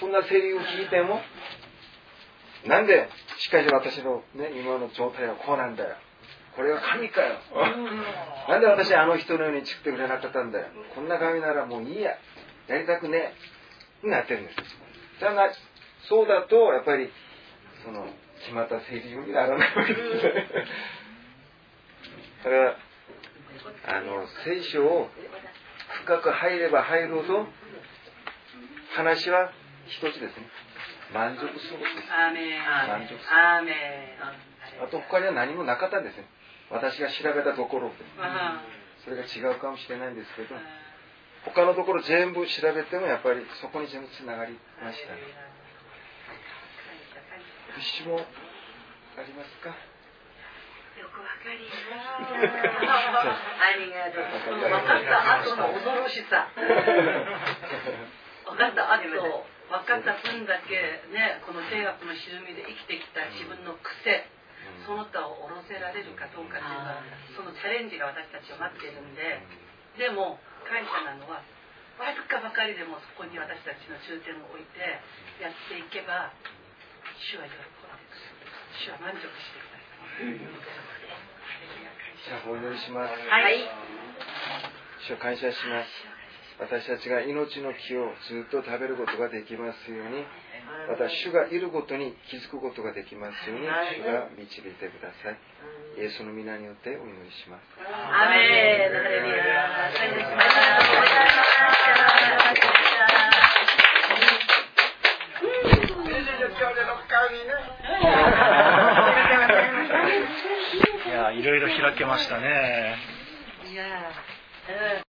そんなセリフ聞いても、なんで、しかし私のね、今の状態はこうなんだよ。これは神かよ。なんで私あの人のように作ってくれなかったんだよ。こんな神ならもういいや。やりたくねえ。になってるんです。だが、そうだと、やっぱり、その、決まったセリフにならないわけです。[LAUGHS] だから、あの、聖書を深く入れば入るほど、話は一つですね。満足するです。アーメン満足する。あと他には何もなかったんですね。私が調べたところそれが違うかもしれないんですけど、他のところ全部調べてもやっぱりそこに全部つながりましたね。節もありますか？よくわかります。[LAUGHS] ありがとう。分かった後の恐ろしさ [LAUGHS] 分かった後 [LAUGHS] 分かった分だけねこの聖学の沈みで生きてきた自分の癖その他を下ろせられるかどうかっていうのはそのチャレンジが私たちを待っているんででも感謝なのはわずかばかりでもそこに私たちの重点を置いてやっていけば主は喜んで主は満足してください。じゃあお祈りします。はい。主を感謝します私たちが命の木をずっと食べることができますようにまた主がいることに気づくことができますように主が導いてください。イエスの皆によってお祈りします。アメいますいや、いろいろ開けましたね。